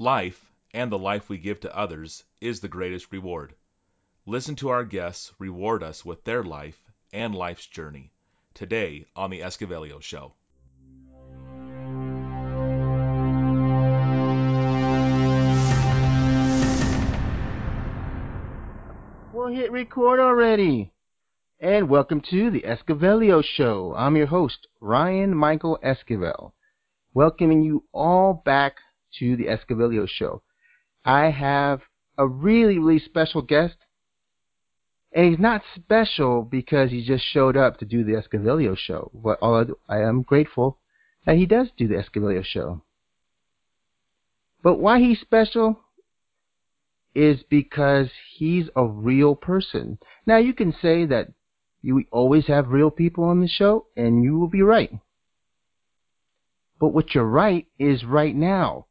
Life, and the life we give to others, is the greatest reward. Listen to our guests reward us with their life and life's journey today on The Escavelio Show. We'll hit record already. And welcome to The Escavelio Show. I'm your host, Ryan Michael Esquivel, welcoming you all back to The Escavelio Show. I have a really, really special guest. And he's not special because he just showed up to do the Escavelio show. But I am grateful that he does do the Escavelio show. But why he's special is because he's a real person. Now you can say that you always have real people on the show, and you will be right. But what you're right is right now.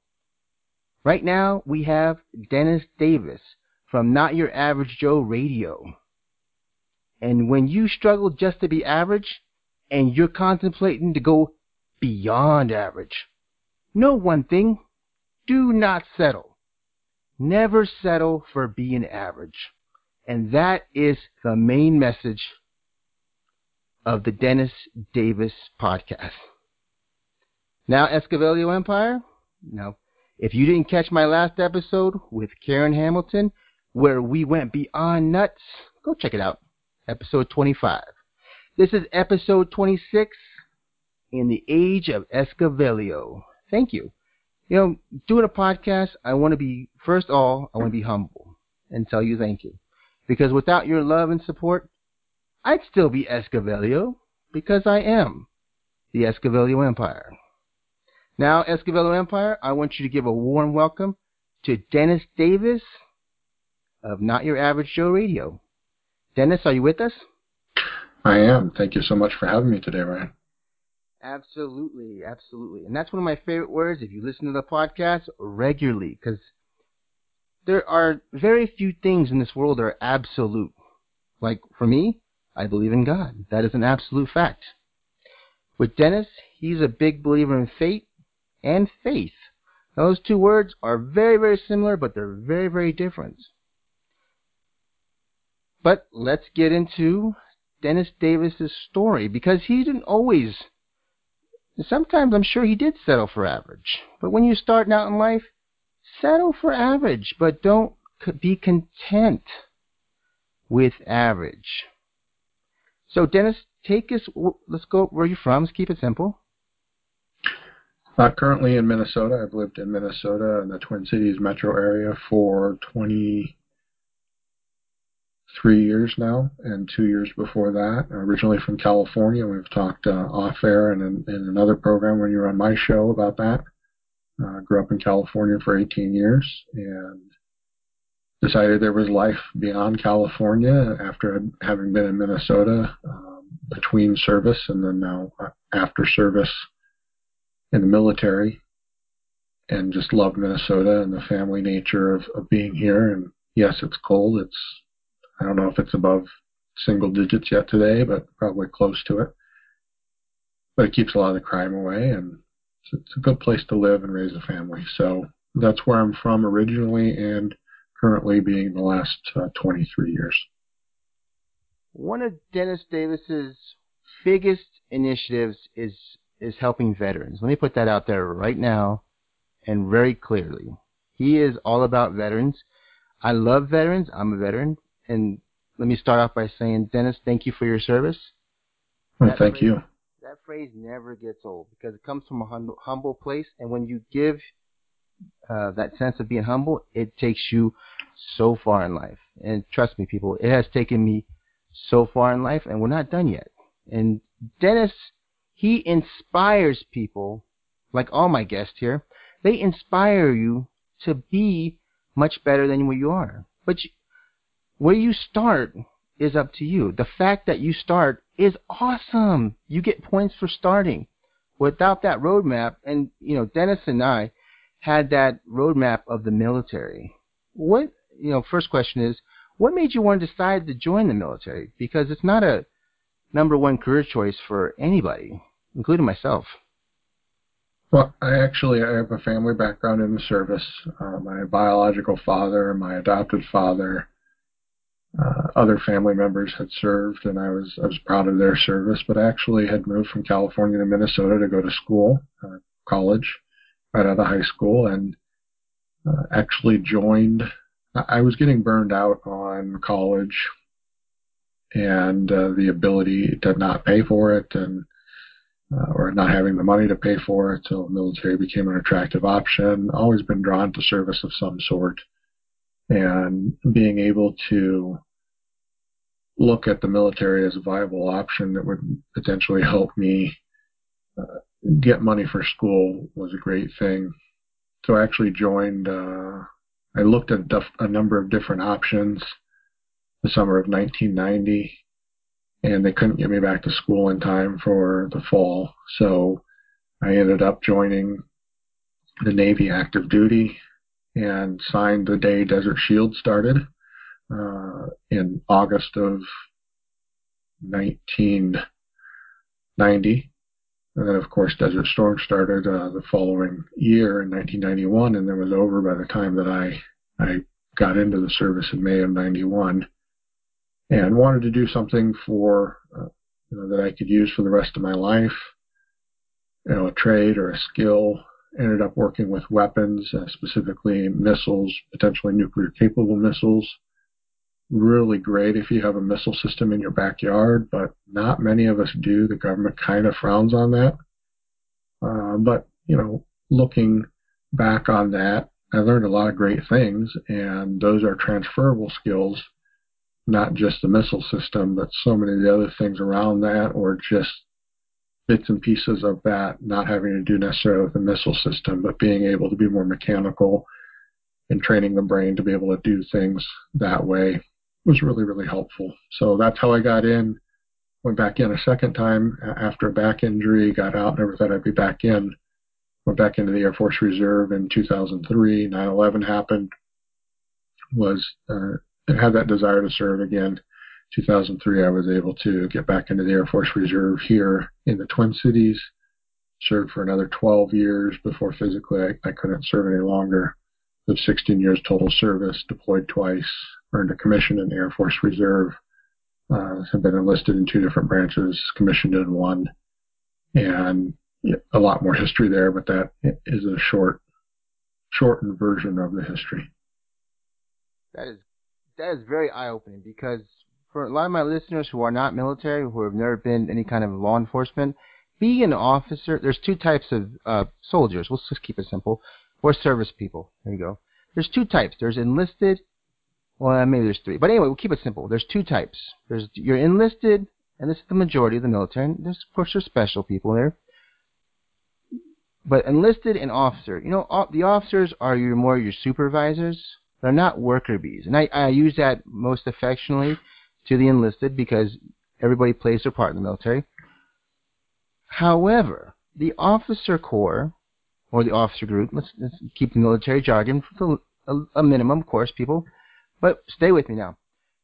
Right now, we have Dennis Davis from Not Your Average Joe Radio. And when you struggle just to be average and you're contemplating to go beyond average, know one thing do not settle. Never settle for being average. And that is the main message of the Dennis Davis podcast. Now, Escavelio Empire. Now, if you didn't catch my last episode with Karen Hamilton, where we went beyond nuts, go check it out. Episode 25. This is episode 26 in the age of Escavelio. Thank you. You know, doing a podcast, I want to be, first of all, I want to be humble and tell you thank you. Because without your love and support, I'd still be Escavelio because I am the Escavelio Empire. Now, Escavelio Empire, I want you to give a warm welcome to Dennis Davis of Not Your Average Joe Radio. Dennis, are you with us? I am. Thank you so much for having me today, Ryan. Absolutely, absolutely. And that's one of my favorite words if you listen to the podcast regularly, because there are very few things in this world that are absolute. Like for me, I believe in God. That is an absolute fact. With Dennis, he's a big believer in fate and faith. Those two words are very, very similar, but they're very, very different. But let's get into Dennis Davis's story because he didn't always. Sometimes I'm sure he did settle for average. But when you're starting out in life, settle for average, but don't be content with average. So, Dennis, take us. Let's go where you're from. Let's keep it simple. Uh, currently in Minnesota. I've lived in Minnesota in the Twin Cities metro area for 23 years now, and two years before that. Originally from California. We've talked uh, off air and in, in, another program when you were on my show about that. Uh, grew up in California for 18 years and decided there was life beyond California after having been in Minnesota um, between service and then now uh, after service in the military and just love Minnesota and the family nature of, of being here. And yes, it's cold. It's, I don't know if it's above single digits yet today, but probably close to it. But it keeps a lot of the crime away and it's, it's a good place to live and raise a family. So that's where I'm from originally and currently being the last uh, 23 years. One of Dennis Davis's biggest initiatives is is helping veterans. Let me put that out there right now and very clearly. He is all about veterans. I love veterans. I'm a veteran. And let me start off by saying, Dennis, thank you for your service. Well, thank phrase, you. That phrase never gets old because it comes from a hum- humble place. And when you give uh, that sense of being humble, it takes you so far in life. And trust me, people, it has taken me so far in life, and we're not done yet. And Dennis he inspires people, like all my guests here. They inspire you to be much better than what you are. But you, where you start is up to you. The fact that you start is awesome. You get points for starting. Without that roadmap, and you know, Dennis and I had that roadmap of the military. What you know, first question is, what made you want to decide to join the military? Because it's not a number one career choice for anybody including myself. Well, I actually I have a family background in the service. Uh, my biological father, my adopted father, uh, other family members had served, and I was I was proud of their service. But I actually had moved from California to Minnesota to go to school, uh, college, right out of high school, and uh, actually joined. I was getting burned out on college and uh, the ability to not pay for it, and uh, or not having the money to pay for it. So military became an attractive option. Always been drawn to service of some sort and being able to look at the military as a viable option that would potentially help me uh, get money for school was a great thing. So I actually joined, uh, I looked at a number of different options the summer of 1990, and they couldn't get me back to school in time for the fall. So I ended up joining the Navy active duty and signed the day Desert Shield started uh, in August of 1990. And then, of course, Desert Storm started uh, the following year in 1991, and then was over by the time that I I got into the service in May of 91, and wanted to do something for uh, you know that I could use for the rest of my life, you know, a trade or a skill ended up working with weapons, uh, specifically missiles, potentially nuclear capable missiles. Really great if you have a missile system in your backyard, but not many of us do. The government kind of frowns on that. Uh, but, you know, looking back on that, I learned a lot of great things, and those are transferable skills, not just the missile system, but so many of the other things around that, or just bits and pieces of that, not having to do necessarily with the missile system, but being able to be more mechanical and training the brain to be able to do things that way was really, really helpful. So that's how I got in. Went back in a second time after a back injury, got out, never thought I'd be back in. Went back into the Air Force Reserve in 2003. 9 11 happened. Was, uh, had that desire to serve again 2003, I was able to get back into the Air Force Reserve here in the Twin Cities. Served for another 12 years before physically I, I couldn't serve any longer. Of 16 years total service, deployed twice, earned a commission in the Air Force Reserve. Uh, have been enlisted in two different branches, commissioned in one, and a lot more history there. But that is a short, shortened version of the history. That is that is very eye opening because for a lot of my listeners who are not military, who have never been any kind of law enforcement, being an officer, there's two types of uh, soldiers. We'll just keep it simple. Or service people. There you go. There's two types. There's enlisted. Well, maybe there's three. But anyway, we'll keep it simple. There's two types. There's you're enlisted, and this is the majority of the military. And there's of course there's special people there. But enlisted and officer, you know, the officers are your more your supervisors. They're not worker bees, and I, I use that most affectionately to the enlisted because everybody plays their part in the military. However, the officer corps or the officer group, let's, let's keep the military jargon for a, a minimum, of course, people, but stay with me now.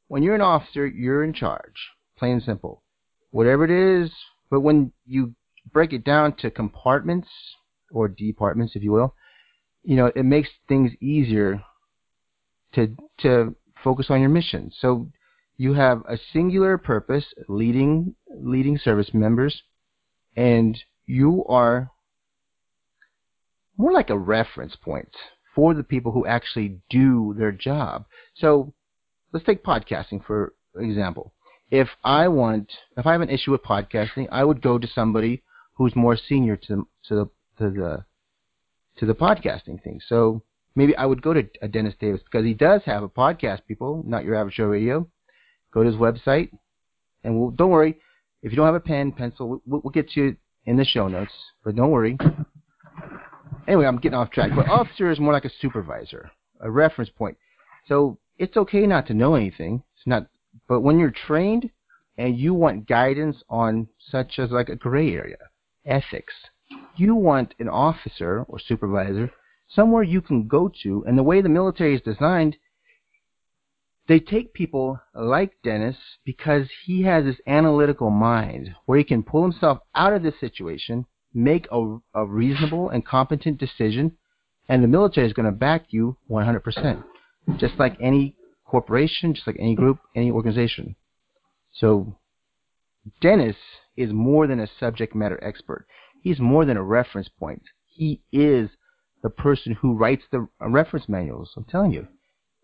When you're an officer, you're in charge, plain and simple. Whatever it is, but when you break it down to compartments or departments, if you will, you know, it makes things easier to to focus on your mission. So you have a singular purpose, leading leading service members, and you are more like a reference point for the people who actually do their job. So let's take podcasting for example. If I want, if I have an issue with podcasting, I would go to somebody who's more senior to, to the to the to the podcasting thing. So maybe I would go to a Dennis Davis because he does have a podcast. People, not your average show radio. Go to his website, and we'll, don't worry. If you don't have a pen, pencil, we'll, we'll get you in the show notes. But don't worry. Anyway, I'm getting off track. But officer is more like a supervisor, a reference point. So it's okay not to know anything. It's not. But when you're trained and you want guidance on such as like a gray area, ethics, you want an officer or supervisor somewhere you can go to. And the way the military is designed, they take people like Dennis because he has this analytical mind where he can pull himself out of this situation, make a, a reasonable and competent decision, and the military is going to back you 100%, just like any corporation, just like any group, any organization. So Dennis is more than a subject matter expert. He's more than a reference point. He is the person who writes the reference manuals. I'm telling you,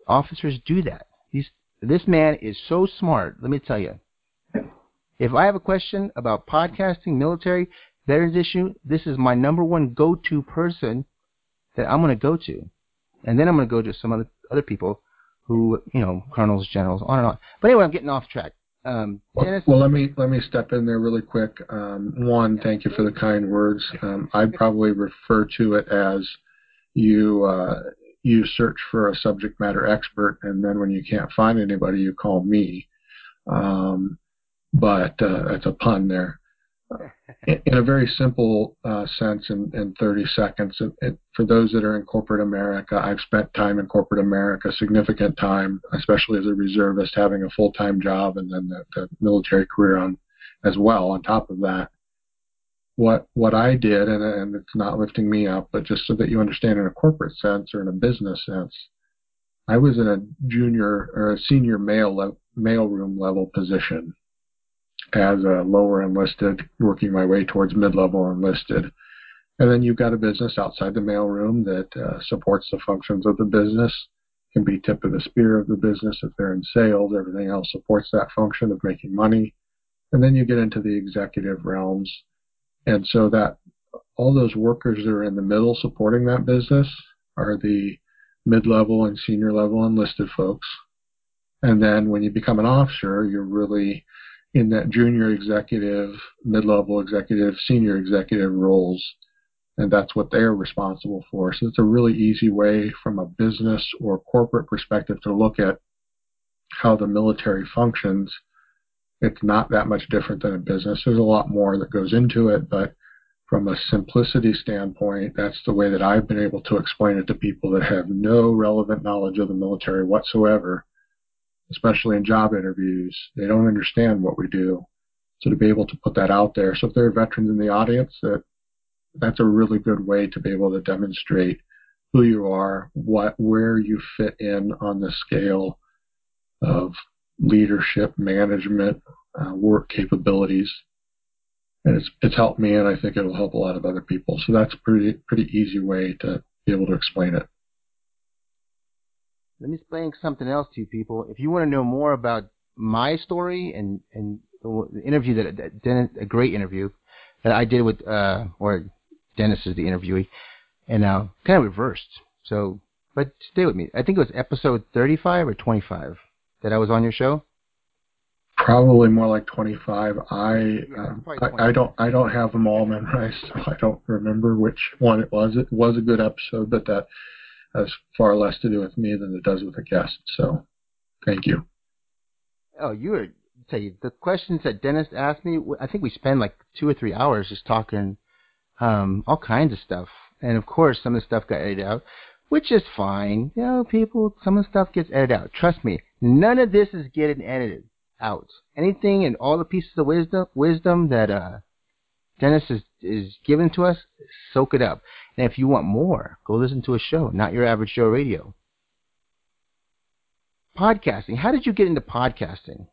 officers do that. He's, this man is so smart. Let me tell you. If I have a question about podcasting, military, veterans issue, this is my number one go-to person that I'm going to go to, and then I'm going to go to some other other people who, you know, colonels, generals, on and on. But anyway, I'm getting off track. Um, well, well, let me let me step in there really quick. Um, one, thank you for the kind words. Um, I'd probably refer to it as you uh, you search for a subject matter expert, and then when you can't find anybody, you call me. Um, but uh, that's a pun there in a very simple uh, sense in, in 30 seconds. It, it, for those that are in corporate America, I've spent time in corporate America, significant time, especially as a reservist, having a full time job and then the, the, military career on as well. On top of that, what what I did, and, and it's not lifting me up, but just so that you understand in a corporate sense or in a business sense, I was in a junior or a senior mail mailroom level position as a lower enlisted, working my way towards mid-level enlisted. And then you've got a business outside the mailroom that uh, supports the functions of the business, can be tip of the spear of the business if they're in sales. Everything else supports that function of making money. And then you get into the executive realms. And so that all those workers that are in the middle supporting that business are the mid-level and senior level enlisted folks. And then when you become an officer, you're really in that junior executive, mid-level executive, senior executive roles, and that's what they're responsible for. So it's a really easy way from a business or corporate perspective to look at how the military functions. It's not that much different than a business. There's a lot more that goes into it, but from a simplicity standpoint, that's the way that I've been able to explain it to people that have no relevant knowledge of the military whatsoever especially in job interviews. They don't understand what we do. So to be able to put that out there. So if there are veterans in the audience, that that's a really good way to be able to demonstrate who you are, what where you fit in on the scale of leadership, management, uh, work capabilities. And it's it's helped me, and I think it'll help a lot of other people. So that's a pretty pretty easy way to be able to explain it. Let me explain something else to you people. If you want to know more about my story and and the interview that, that Dennis, a great interview that I did with, uh, or Dennis is the interviewee, and uh, kind of reversed. So, but stay with me. I think it was episode 35 or 25 that I was on your show. Probably more like 25. I, uh, I, I don't I don't have them all memorized, so I don't remember which one it was. It was a good episode, but that has far less to do with me than it does with a guest. So, thank you. Oh, you were tell you the questions that Dennis asked me. I think we spent like two or three hours just talking um, all kinds of stuff, and of course some of the stuff got edited out, which is fine. You know, people, some of the stuff gets edited out. Trust me, none of this is getting edited out. Anything and all the pieces of wisdom, wisdom that uh, Dennis is is given to us, soak it up. And if you want more, go listen to a show, not your average Joe radio. Podcasting. How did you get into podcasting?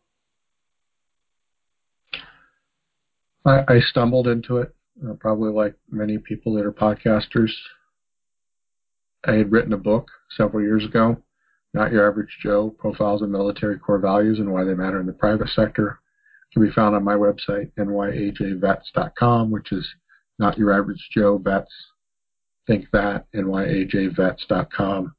I, I stumbled into it, uh, probably like many people that are podcasters. I had written a book several years ago, Not Your Average Joe Profiles of Military Core Values and Why They Matter in the Private Sector. Can be found on my website, nyajvets.com, which is Not Your Average Joe Vets think that, nyajvets.com.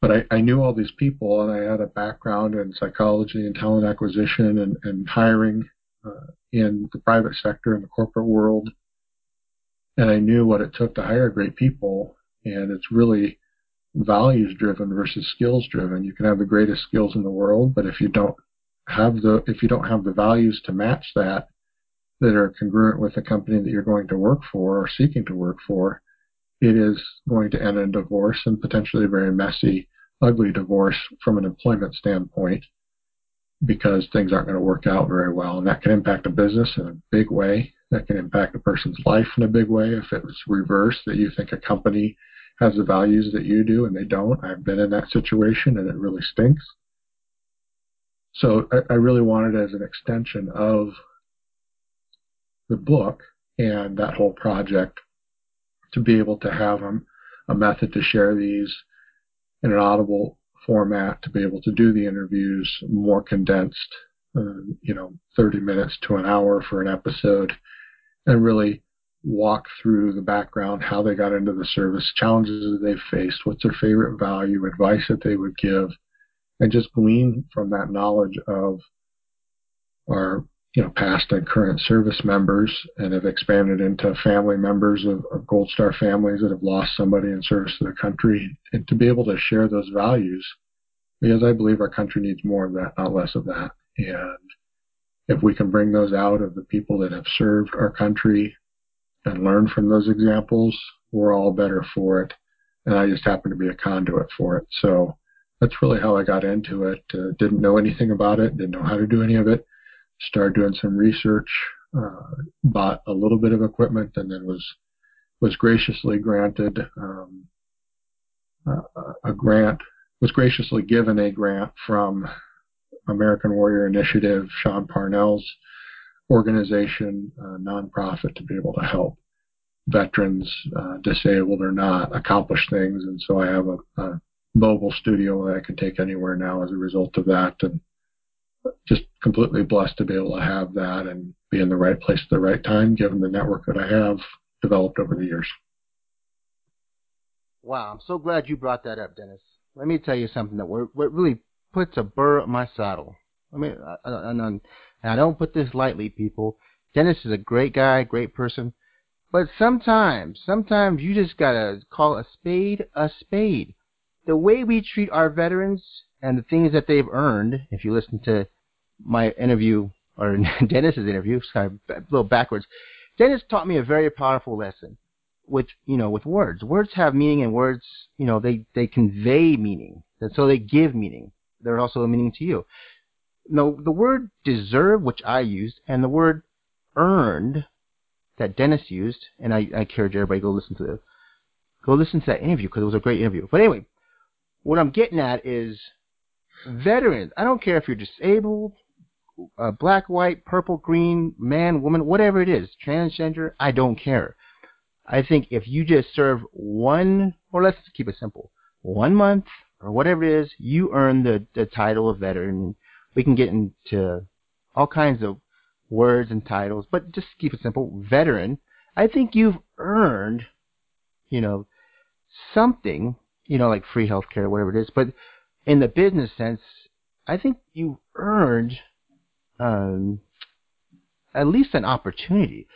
But I, I knew all these people, and I had a background in psychology and talent acquisition and, and hiring uh, in the private sector and the corporate world. And I knew what it took to hire great people, and it's really values driven versus skills driven. You can have the greatest skills in the world, but if you don't have the if you don't have the values to match that that are congruent with the company that you're going to work for or seeking to work for, it is going to end in divorce and potentially a very messy, ugly divorce from an employment standpoint because things aren't going to work out very well. And that can impact a business in a big way. that can impact a person's life in a big way. If it's reversed, that you think a company has the values that you do and they don't. I've been in that situation and it really stinks. So I, I really wanted as an extension of the book and that whole project to be able to have a, a method to share these in an audible format, to be able to do the interviews more condensed, uh, you know, 30 minutes to an hour for an episode, and really walk through the background, how they got into the service, challenges that they've faced, what's their favorite value, advice that they would give, and just glean from that knowledge of our you know past and current service members and have expanded into family members of, of Gold Star families that have lost somebody in service to their country, and to be able to share those values, because I believe our country needs more of that, not less of that, and if we can bring those out of the people that have served our country and learn from those examples, we're all better for it. And I just happen to be a conduit for it. So that's really how I got into it. Uh, didn't know anything about it, didn't know how to do any of it. Started doing some research, uh, bought a little bit of equipment, and then was was graciously granted um, a, a grant. Was graciously given a grant from American Warrior Initiative, Sean Parnell's organization, uh, nonprofit, to be able to help veterans, uh, disabled or not, accomplish things. And so I have a, a, mobile studio that I can take anywhere now as a result of that. And just completely blessed to be able to have that and be in the right place at the right time, given the network that I have developed over the years. Wow, I'm so glad you brought that up, Dennis. Let me tell you something that what really puts a burr up my saddle. I mean, and I don't put this lightly, people. Dennis is a great guy, great person, but sometimes, sometimes you just gotta call a spade a spade. The way we treat our veterans and the things that they've earned, if you listen to my interview or Dennis's interview, it's kind of a little backwards. Dennis taught me a very powerful lesson with you know with words. Words have meaning, and words you know they they convey meaning, and so they give meaning they're also a meaning to you. Now, the word deserve, which I used, and the word earned that Dennis used, and I, I encourage everybody go listen to the, go listen to that interview because it was a great interview. But anyway, what I'm getting at is veterans. I don't care if you're disabled, uh, black, white, purple, green, man, woman, whatever it is, transgender. I don't care. I think if you just serve one, or let's keep it simple, one month or whatever it is, you earn the, the title of veteran. We can get into all kinds of words and titles, but just keep it simple. Veteran. I think you've earned, you know, something, you know, like free healthcare, whatever it is. But in the business sense, I think you earned um, at least an opportunity.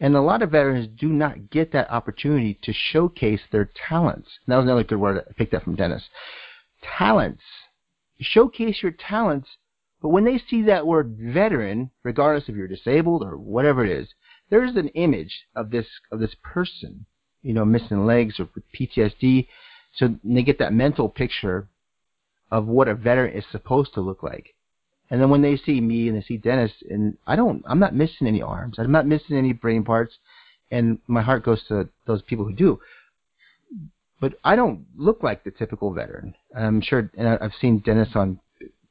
And a lot of veterans do not get that opportunity to showcase their talents. And that was another good word I picked up from Dennis talents. Showcase your talents, but when they see that word veteran, regardless if you're disabled or whatever it is, there's an image of this of this person, you know, missing legs or PTSD, so they get that mental picture of what a veteran is supposed to look like. And then when they see me and they see Dennis, and I don't, I'm not missing any arms, I'm not missing any brain parts, and my heart goes to those people who do but I don't look like the typical veteran. I'm sure, and I've seen Dennis on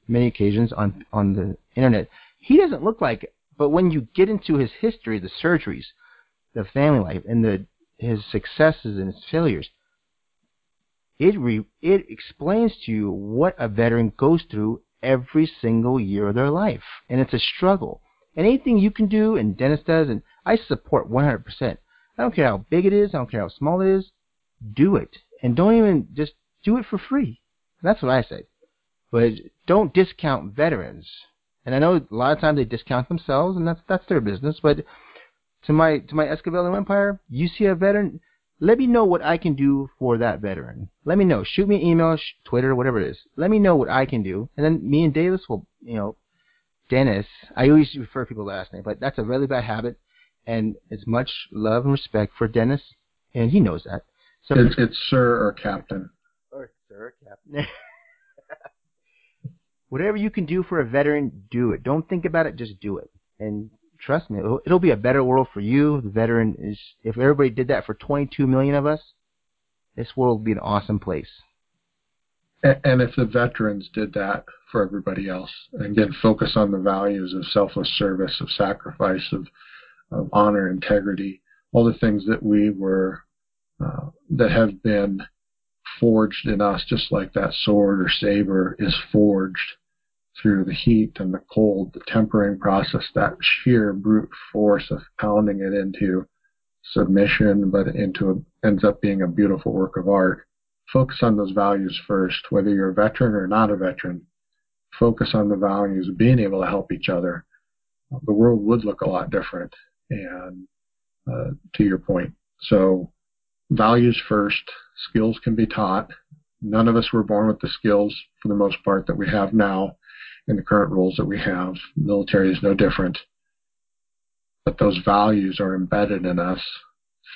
many occasions on on the internet. He doesn't look like it. But when you get into his history, the surgeries, the family life, and the his successes and his failures, it re, it explains to you what a veteran goes through every single year of their life, and it's a struggle. And anything you can do, and Dennis does, and I support 100%. I don't care how big it is, I don't care how small it is do it. And don't even just do it for free. That's what I say. But don't discount veterans. And I know a lot of times they discount themselves, and that's that's their business. But to my to my Escavelio Empire, you see a veteran, let me know what I can do for that veteran. Let me know. Shoot me an email, sh- Twitter, whatever it is. Let me know what I can do, and then me and Davis will, you know, Dennis. I always refer people last name, but that's a really bad habit, and it's much love and respect for Dennis, and he knows that. So it's, it's sir or captain. Or sir, captain. Whatever you can do for a veteran, do it. Don't think about it, just do it. And trust me, it'll, it'll be a better world for you. The veteran is. If everybody did that for 22 million of us, this world would be an awesome place. And if the veterans did that for everybody else, and again, focus on the values of selfless service, of sacrifice, of, of honor, integrity, all the things that we were, uh, that have been forged in us, just like that sword or saber is forged through the heat and the cold, the tempering process, that sheer brute force of pounding it into submission, but into a, ends up being a beautiful work of art. Focus on those values first, whether you're a veteran or not a veteran. Focus on the values of being able to help each other. The world would look a lot different. And uh, to your point, so values first. Skills can be taught. None of us were born with the skills, for the most part, that we have now in the current roles that we have. The military is no different. But those values are embedded in us.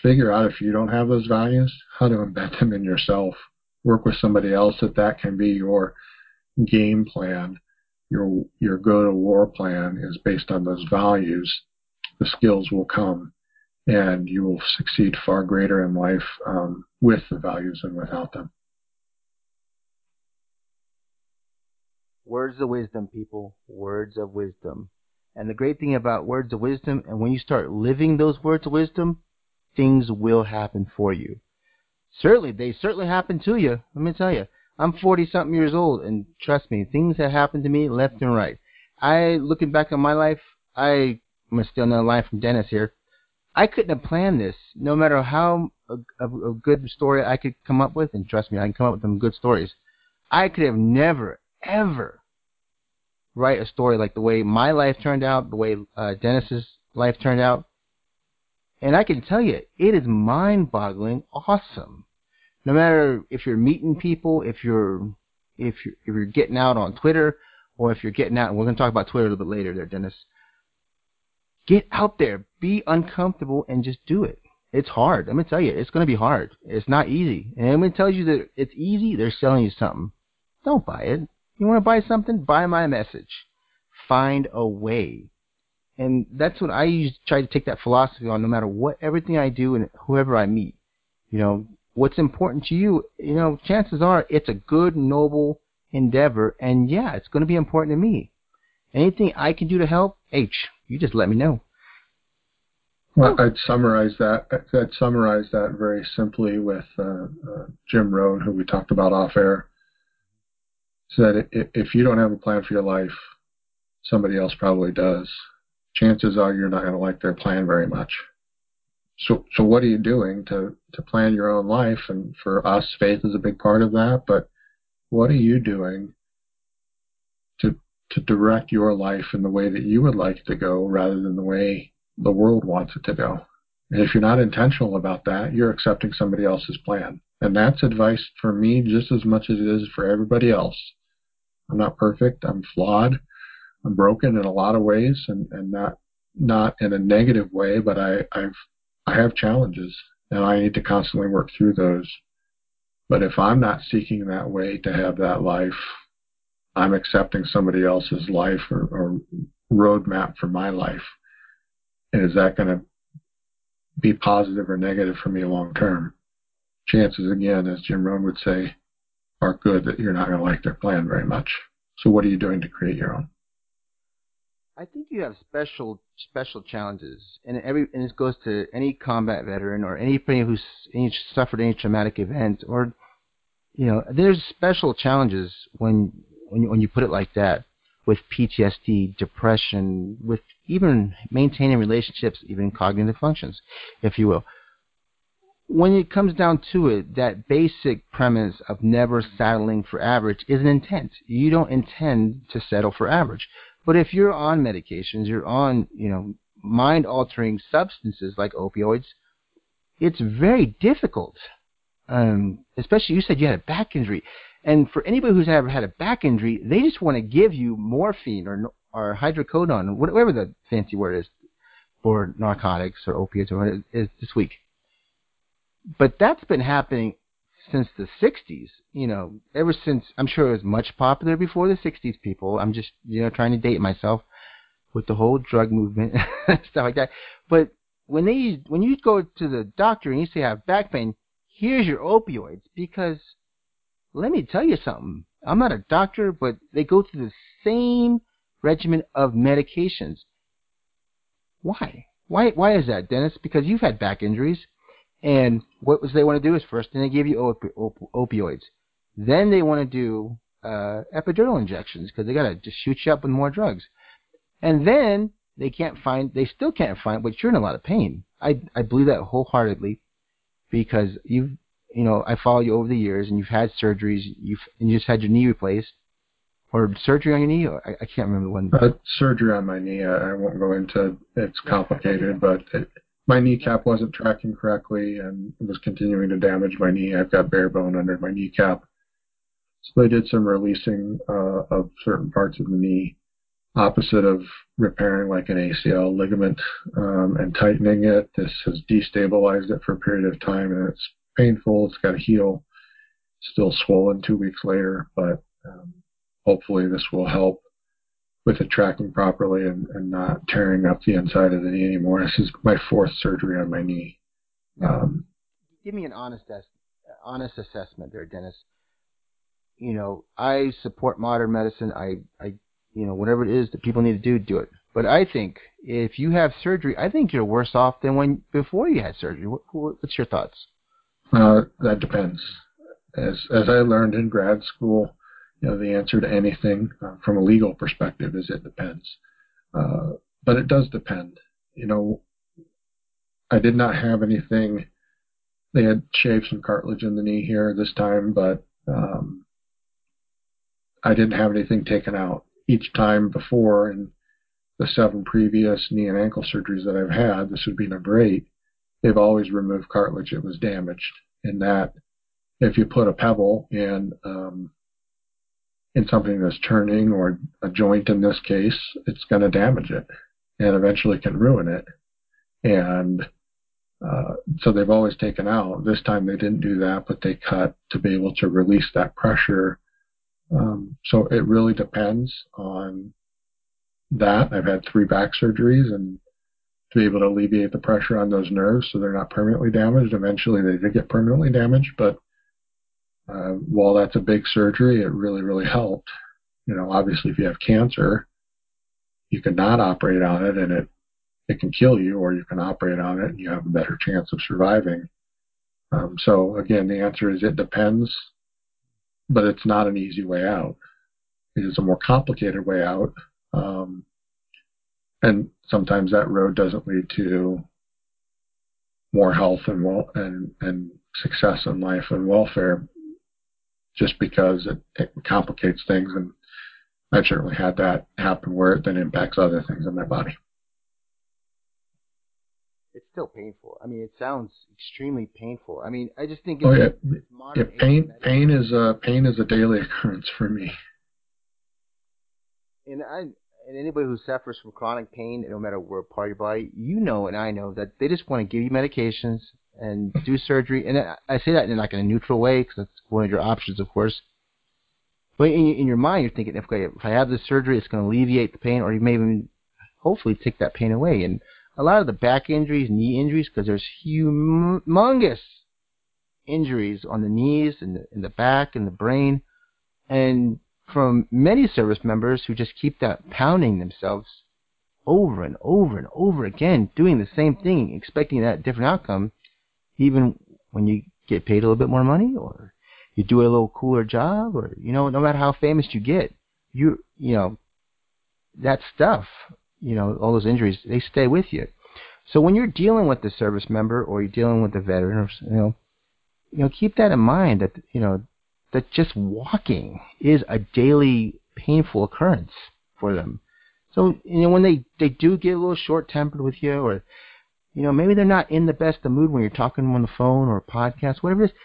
Figure out if you don't have those values, how to embed them in yourself. Work with somebody else that that can be your game plan. Your your go to war plan is based on those values. The skills will come, and you will succeed far greater in life um, with the values than without them. Words of wisdom, people. Words of wisdom. And the great thing about words of wisdom, and when you start living those words of wisdom, things will happen for you. Certainly, they certainly happen to you. Let me tell you. I'm 40 something years old, and trust me, things have happened to me left and right. I, looking back on my life, I, I'm steal another line from Dennis here. I couldn't have planned this, no matter how a, a, a good story I could come up with, and trust me, I can come up with some good stories. I could have never, ever write a story like the way my life turned out, the way uh, Dennis's life turned out. And I can tell you, it is mind-boggling awesome. No matter if you're meeting people, if you're if you're, if you're getting out on Twitter, or if you're getting out, and we're going to talk about Twitter a little bit later, there, Dennis. Get out there, be uncomfortable, and just do it. It's hard. I'm gonna tell you, it's gonna be hard. It's not easy. And when it tells you that it's easy, they're selling you something. Don't buy it. You want to buy something? Buy my message. Find a way. And that's what I use, try to take that philosophy on no matter what, everything I do and whoever I meet. You know, what's important to you, you know, chances are it's a good, noble endeavor. And yeah, it's going to be important to me. Anything I can do to help, H, you just let me know. Well, I'd summarize that. I'd summarize that very simply with uh, uh, Jim Rohn, who we talked about off air said if you don't have a plan for your life, somebody else probably does. Chances are you're not going to like their plan very much. So, so what are you doing to, to plan your own life? And for us, faith is a big part of that. But what are you doing to to direct your life in the way that you would like it to go, rather than the way the world wants it to go? And if you're not intentional about that, you're accepting somebody else's plan. And that's advice for me just as much as it is for everybody else. I'm not perfect. I'm flawed. I'm broken in a lot of ways, and, and not not in a negative way, but I I've I have challenges, and I need to constantly work through those. But if I'm not seeking that way to have that life, I'm accepting somebody else's life or, or roadmap for my life. And is that going to be positive or negative for me long term? Chances, again, as Jim Rohn would say, are good that you're not going to like their plan very much. So what are you doing to create your own? I think you have special special challenges, and every and this goes to any combat veteran or anybody who's any, suffered any traumatic event, or you know, there's special challenges when when you, when you put it like that, with PTSD, depression, with even maintaining relationships, even cognitive functions, if you will when it comes down to it, that basic premise of never settling for average is an intent. You don't intend to settle for average. But if you're on medications, you're on, you know, mind altering substances like opioids, it's very difficult. Um, especially you said you had a back injury. And for anybody who's ever had a back injury, they just want to give you morphine or or hydrocodone, whatever the fancy word is for narcotics or opiates or what it is this week but that's been happening since the 60s, you know, ever since I'm sure it was much popular before the 60s people. I'm just, you know, trying to date myself. with the whole drug movement stuff like that. But when they when you go to the doctor and you say I have back pain, here's your opioids because let me tell you something. I'm not a doctor, but they go through the same regimen of medications. Why? Why? Why is that, Dennis? Because you've had back injuries, and what was they want to do is first, then they give you op- op- opioids, then they want to do uh, epidural injections because they got to just shoot you up with more drugs, and then they can't find, they still can't find, but you're in a lot of pain. I I believe that wholeheartedly, because you've you know I follow you over the years, and you've had surgeries, you've and you just had your knee replaced or surgery on your knee? I, I can't remember when. Uh, surgery on my knee. I, I won't go into. It's complicated, but it, my kneecap wasn't tracking correctly and was continuing to damage my knee. I've got bare bone under my kneecap, so they did some releasing uh, of certain parts of the knee, opposite of repairing like an ACL ligament um, and tightening it. This has destabilized it for a period of time, and it's painful. It's got to heal. Still swollen two weeks later, but um, hopefully this will help with it tracking properly and, and not tearing up the inside of the knee anymore. This is my fourth surgery on my knee. Um, Give me an honest honest assessment there, Dennis. You know, I support modern medicine. I, I, you know, whatever it is that people need to do, do it. But I think if you have surgery, I think you're worse off than when before you had surgery. What, what's your thoughts? Uh, that depends. As as I learned in grad school, you know, the answer to anything uh, from a legal perspective is it depends. Uh, but it does depend. You know, I did not have anything. They had shaved some cartilage in the knee here this time, but um, I didn't have anything taken out. Each time before in the seven previous knee and ankle surgeries that I've had, this would be number eight, they've always removed cartilage. It was damaged. In that, if you put a pebble in um, in something that's turning or a joint in this case, it's going to damage it and eventually can ruin it. And uh, so they've always taken out. This time they didn't do that, but they cut to be able to release that pressure. Um, so it really depends on that. I've had three back surgeries and to be able to alleviate the pressure on those nerves so they're not permanently damaged. Eventually they did get permanently damaged, but uh, while that's a big surgery, it really, really helped. You know, obviously, if you have cancer, you can not operate on it and it it can kill you, or you can operate on it and you have a better chance of surviving. Um, so again, the answer is it depends, but it's not an easy way out. It is a more complicated way out, um, and sometimes that road doesn't lead to more health and well and and success in life and welfare just because it, it complicates things. And I've certainly had that happen where it then impacts other things in my body. It's still painful. I mean, it sounds extremely painful. I mean, I just think oh yeah, yeah pain pain is a pain is a daily occurrence for me. And I and anybody who suffers from chronic pain, no matter where part of your body, you know, and I know that they just want to give you medications and do surgery. And I say that in like in a neutral way because that's one of your options, of course. But in, in your mind, you're thinking, okay, if I have this surgery, it's going to alleviate the pain, or you may even hopefully take that pain away. And a lot of the back injuries, knee injuries, because there's humongous injuries on the knees and the, in the back and the brain, and from many service members who just keep that pounding themselves over and over and over again, doing the same thing, expecting that different outcome, even when you get paid a little bit more money or you do a little cooler job or you know no matter how famous you get you you know that stuff you know all those injuries they stay with you. So when you're dealing with the service member or you're dealing with the veteran or you know you know keep that in mind that you know that just walking is a daily painful occurrence for them. So you know when they they do get a little short tempered with you or you know, maybe they're not in the best of mood when you're talking on the phone or a podcast, whatever it is.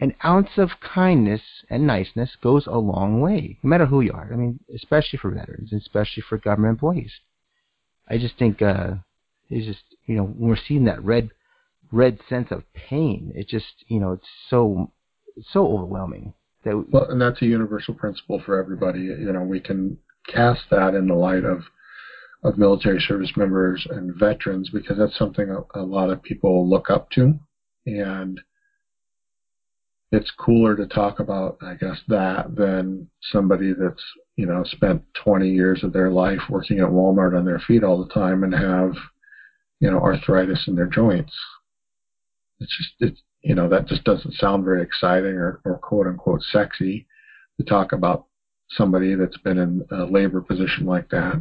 An ounce of kindness and niceness goes a long way, no matter who you are. I mean, especially for veterans, especially for government employees. I just think uh, it's just you know when we're seeing that red red sense of pain, it just you know it's so it's so overwhelming. That well, and that's a universal principle for everybody. You know, we can cast that in the light of of military service members and veterans because that's something a, a lot of people look up to. And it's cooler to talk about, I guess, that than somebody that's, you know, spent 20 years of their life working at Walmart on their feet all the time and have, you know, arthritis in their joints. It's just, it's, you know, that just doesn't sound very exciting or, or quote unquote sexy to talk about somebody that's been in a labor position like that.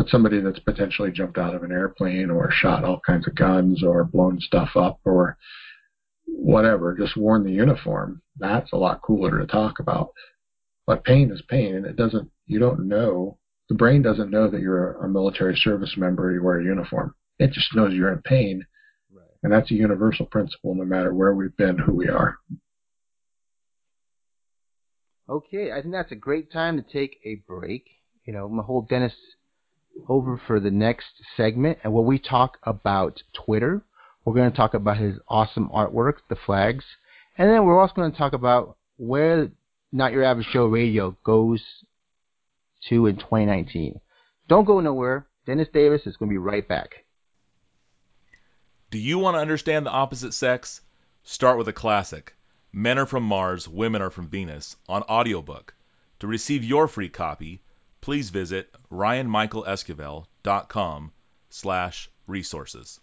But somebody that's potentially jumped out of an airplane or shot all kinds of guns or blown stuff up or whatever, just worn the uniform, that's a lot cooler to talk about. But pain is pain, and it doesn't, you don't know, the brain doesn't know that you're a military service member, you wear a uniform. It just knows you're in pain. Right. And that's a universal principle no matter where we've been, who we are. Okay, I think that's a great time to take a break. You know, my whole going to hold Dennis over for the next segment, and where we talk about Twitter. We're going to talk about his awesome artwork, the flags, and then we're also going to talk about where Not Your Average Show Radio goes to in 2019. Don't go nowhere. Dennis Davis is going to be right back. Do you want to understand the opposite sex? Start with a classic. Men Are From Mars, Women Are From Venus on audiobook. To receive your free copy, please visit ryanmichaelesquivel.com slash resources.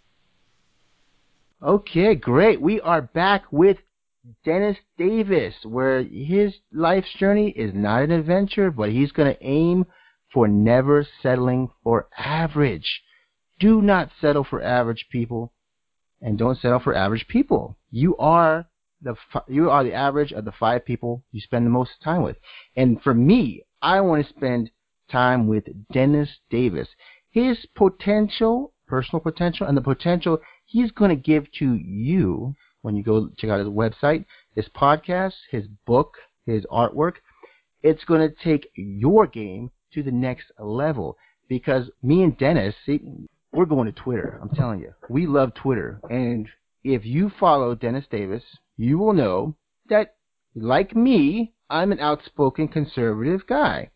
Okay, great. We are back with Dennis Davis, where his life's journey is not an adventure, but he's going to aim for never settling for average. Do not settle for average people, and don't settle for average people. You are the you are the average of the five people you spend the most time with. And for me, I want to spend time with Dennis Davis. His potential, personal potential, and the potential he's going to give to you when you go check out his website, his podcast, his book, his artwork. It's going to take your game to the next level because me and Dennis, see, we're going to Twitter. I'm telling you, we love Twitter, and if you follow Dennis Davis, you will know that, like me, I'm an outspoken conservative guy.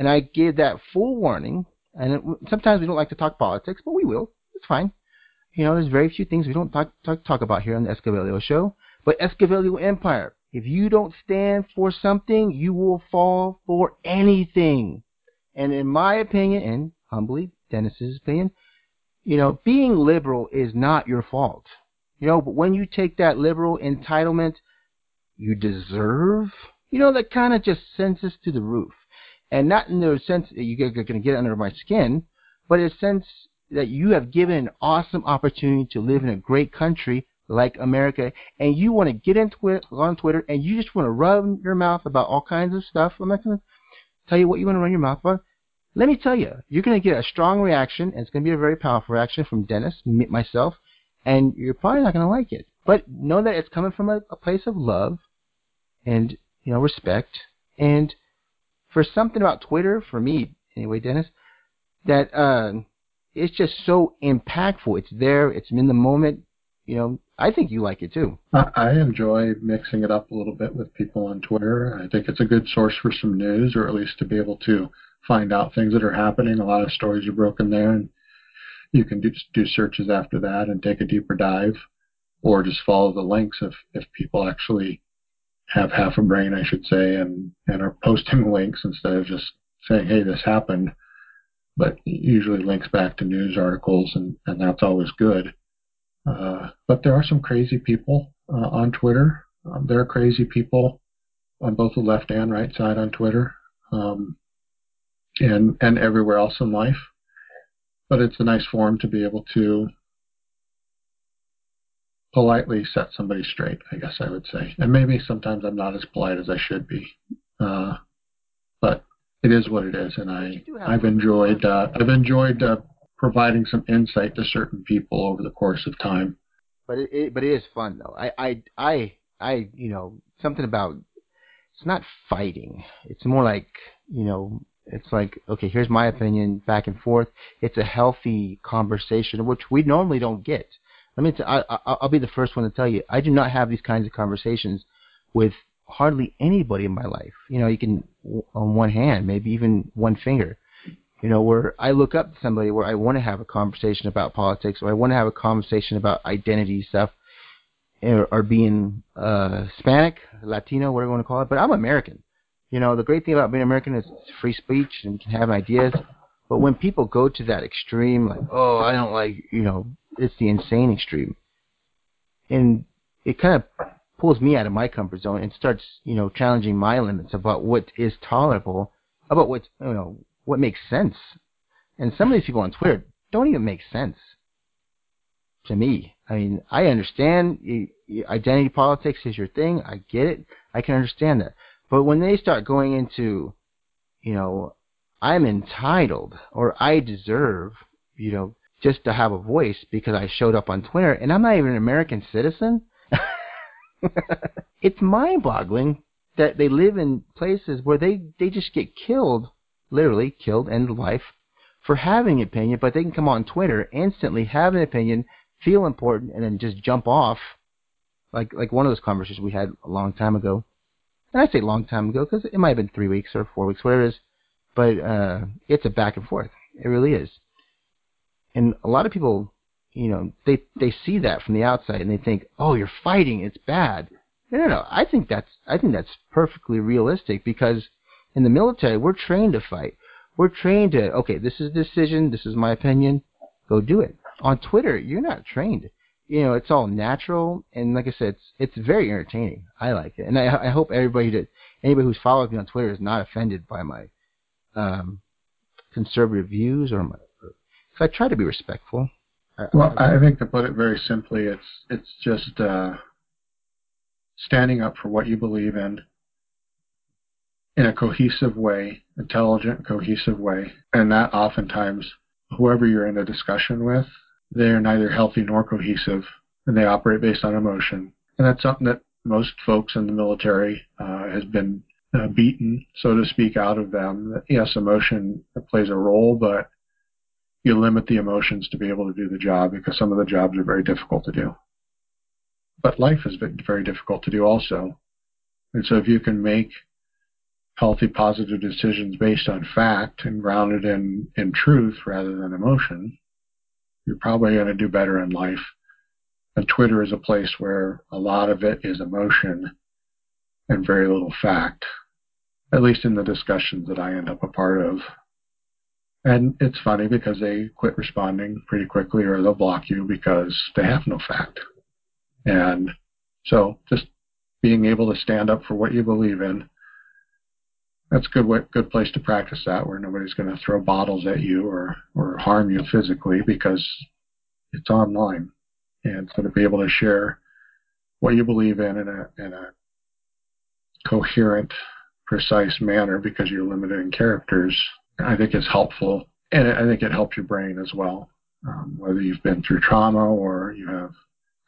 And I give that full warning. And it, sometimes we don't like to talk politics, but we will. It's fine. You know, there's very few things we don't talk, talk, talk about here on the Escavelio show. But Escavelio Empire, if you don't stand for something, you will fall for anything. And in my opinion, and humbly Dennis's opinion, you know, being liberal is not your fault. You know, but when you take that liberal entitlement, you deserve, you know, that kind of just sends us to the roof. And not in the sense that you're going to get under my skin, but in a sense that you have given an awesome opportunity to live in a great country like America, and you want to get into it on Twitter, and you just want to run your mouth about all kinds of stuff. I'm not going to tell you what you want to run your mouth about. Let me tell you, you're going to get a strong reaction, and it's going to be a very powerful reaction from Dennis, myself, and you're probably not going to like it. But know that it's coming from a, a place of love and you know respect. And for something about Twitter, for me anyway, Dennis, that uh, it's just so impactful. It's there. It's in the moment. You know, I think you like it too. I enjoy mixing it up a little bit with people on Twitter. I think it's a good source for some news, or at least to be able to find out things that are happening. A lot of stories are broken there, and you can do, do searches after that and take a deeper dive, or just follow the links if, if people actually have half a brain, I should say, and, and are posting links instead of just saying, hey, this happened. But usually links back to news articles, and, and that's always good. Uh, but there are some crazy people uh, on Twitter. Um, there are crazy people on both the left and right side on Twitter, um, and and everywhere else in life but it's a nice forum to be able to politely set somebody straight, I guess I would say. And maybe sometimes I'm not as polite as I should be, uh, but it is what it is, and I I've enjoyed uh, I've enjoyed uh, providing some insight to certain people over the course of time. But it, it but it is fun though. I I I I you know something about it's not fighting. It's more like you know it's like, okay, here's my opinion, back and forth. It's a healthy conversation, which we normally don't get. Let me, t- I, I, I'll be the first one to tell you, I do not have these kinds of conversations with hardly anybody in my life. You know, you can on one hand, maybe even one finger. You know, where I look up to somebody where I want to have a conversation about politics or I want to have a conversation about identity stuff or, or being uh, Hispanic, Latino, whatever you want to call it. But I'm American. You know, the great thing about being American is free speech and can have ideas. But when people go to that extreme, like, oh, I don't like, you know, it's the insane extreme. And it kind of pulls me out of my comfort zone and starts, you know, challenging my limits about what is tolerable, about what, you know, what makes sense. And some of these people on Twitter don't even make sense to me. I mean, I understand identity politics is your thing. I get it. I can understand that. But when they start going into, you know, I'm entitled or I deserve, you know, just to have a voice because I showed up on Twitter and I'm not even an American citizen. it's mind boggling that they live in places where they, they just get killed, literally killed, end of life, for having an opinion, but they can come on Twitter, instantly have an opinion, feel important, and then just jump off. Like like one of those conversations we had a long time ago. And I say long time ago because it might have been three weeks or four weeks, whatever it is. But uh, it's a back and forth. It really is. And a lot of people, you know, they they see that from the outside and they think, oh, you're fighting, it's bad. No, no. I think that's I think that's perfectly realistic because in the military we're trained to fight. We're trained to okay, this is a decision, this is my opinion, go do it. On Twitter, you're not trained. You know, it's all natural and like I said, it's it's very entertaining. I like it, and I I hope everybody that anybody who's followed me on Twitter is not offended by my um, conservative views or my. Cause I try to be respectful. Well, I think to put it very simply, it's it's just uh, standing up for what you believe in in a cohesive way, intelligent, cohesive way, and that oftentimes whoever you're in a discussion with, they're neither healthy nor cohesive, and they operate based on emotion, and that's something that most folks in the military uh, has been uh, beaten, so to speak, out of them. Yes, emotion plays a role, but you limit the emotions to be able to do the job because some of the jobs are very difficult to do. But life is very difficult to do also. And so if you can make healthy, positive decisions based on fact and grounded in, in truth rather than emotion, you're probably going to do better in life. And Twitter is a place where a lot of it is emotion and very little fact, at least in the discussions that I end up a part of. And it's funny because they quit responding pretty quickly or they'll block you because they have no fact. And so just being able to stand up for what you believe in, that's a good good place to practice that where nobody's going to throw bottles at you or, or harm you physically because it's online. And so to be able to share what you believe in in a, in a coherent, precise manner because you're limited in characters I think is helpful, and I think it helps your brain as well. Um, whether you've been through trauma or you have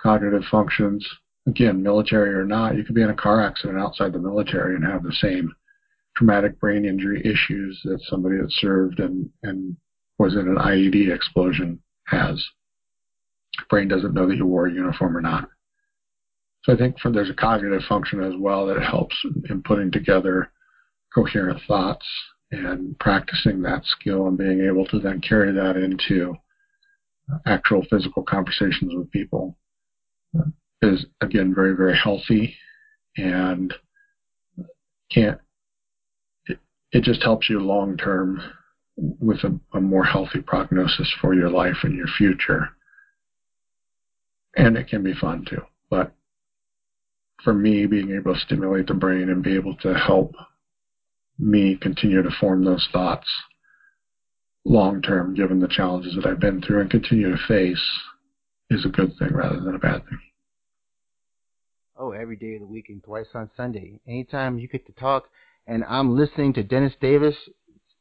cognitive functions, again, military or not, you could be in a car accident outside the military and have the same traumatic brain injury issues that somebody that served and, and was in an IED explosion has. Brain doesn't know that you wore a uniform or not. So I think for, there's a cognitive function as well that helps in putting together coherent thoughts and practicing that skill and being able to then carry that into actual physical conversations with people is again very very healthy and can't it, it just helps you long term with a, a more healthy prognosis for your life and your future. And it can be fun too. But for me being able to stimulate the brain and be able to help me continue to form those thoughts long term, given the challenges that I've been through and continue to face, is a good thing rather than a bad thing. Oh, every day of the week and twice on Sunday. Anytime you get to talk, and I'm listening to Dennis Davis,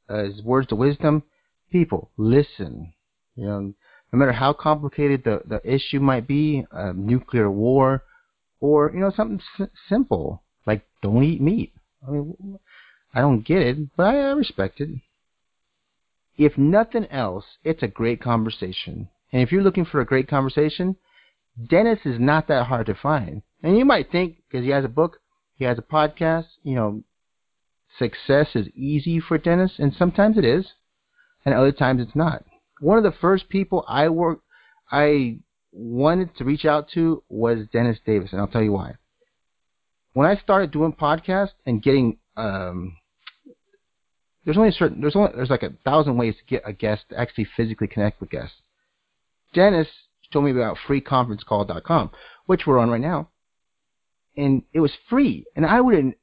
uh, his words of wisdom, people, listen. You know, no matter how complicated the, the issue might be, uh, nuclear war, or, you know, something s- simple, like don't eat meat. I mean, I don't get it, but I respect it. If nothing else, it's a great conversation. And if you're looking for a great conversation, Dennis is not that hard to find. And you might think, because he has a book, he has a podcast, you know, success is easy for Dennis, and sometimes it is. and other times it's not. One of the first people I work, I wanted to reach out to was Dennis Davis, and I'll tell you why. When I started doing podcasts and getting, um, there's only certain, there's only, there's like a thousand ways to get a guest to actually physically connect with guests. Dennis told me about freeconferencecall.com, which we're on right now, and it was free, and I wouldn't.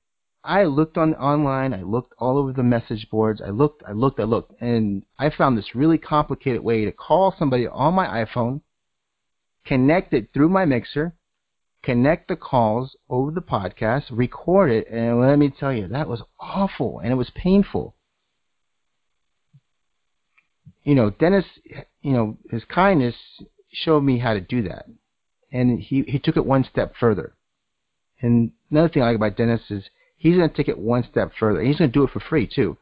I looked on online, I looked all over the message boards, I looked, I looked, I looked, and I found this really complicated way to call somebody on my iPhone connect it through my mixer, connect the calls over the podcast, record it, and let me tell you, that was awful and it was painful. You know, Dennis, you know, his kindness showed me how to do that. And he, he took it one step further. And another thing I like about Dennis is he's going to take it one step further. He's going to do it for free, too.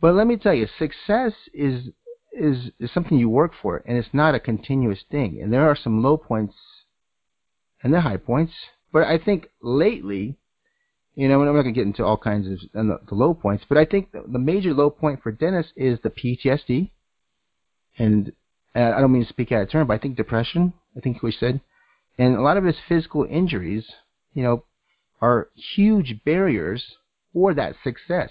But let me tell you, success is is is something you work for, and it's not a continuous thing. And there are some low points and are high points. But I think lately, you know, I'm not going to get into all kinds of the, the low points, but I think the, the major low point for Dennis is the PTSD, and I don't mean to speak out of turn, but I think depression. I think we said, and a lot of his physical injuries, you know, are huge barriers for that success.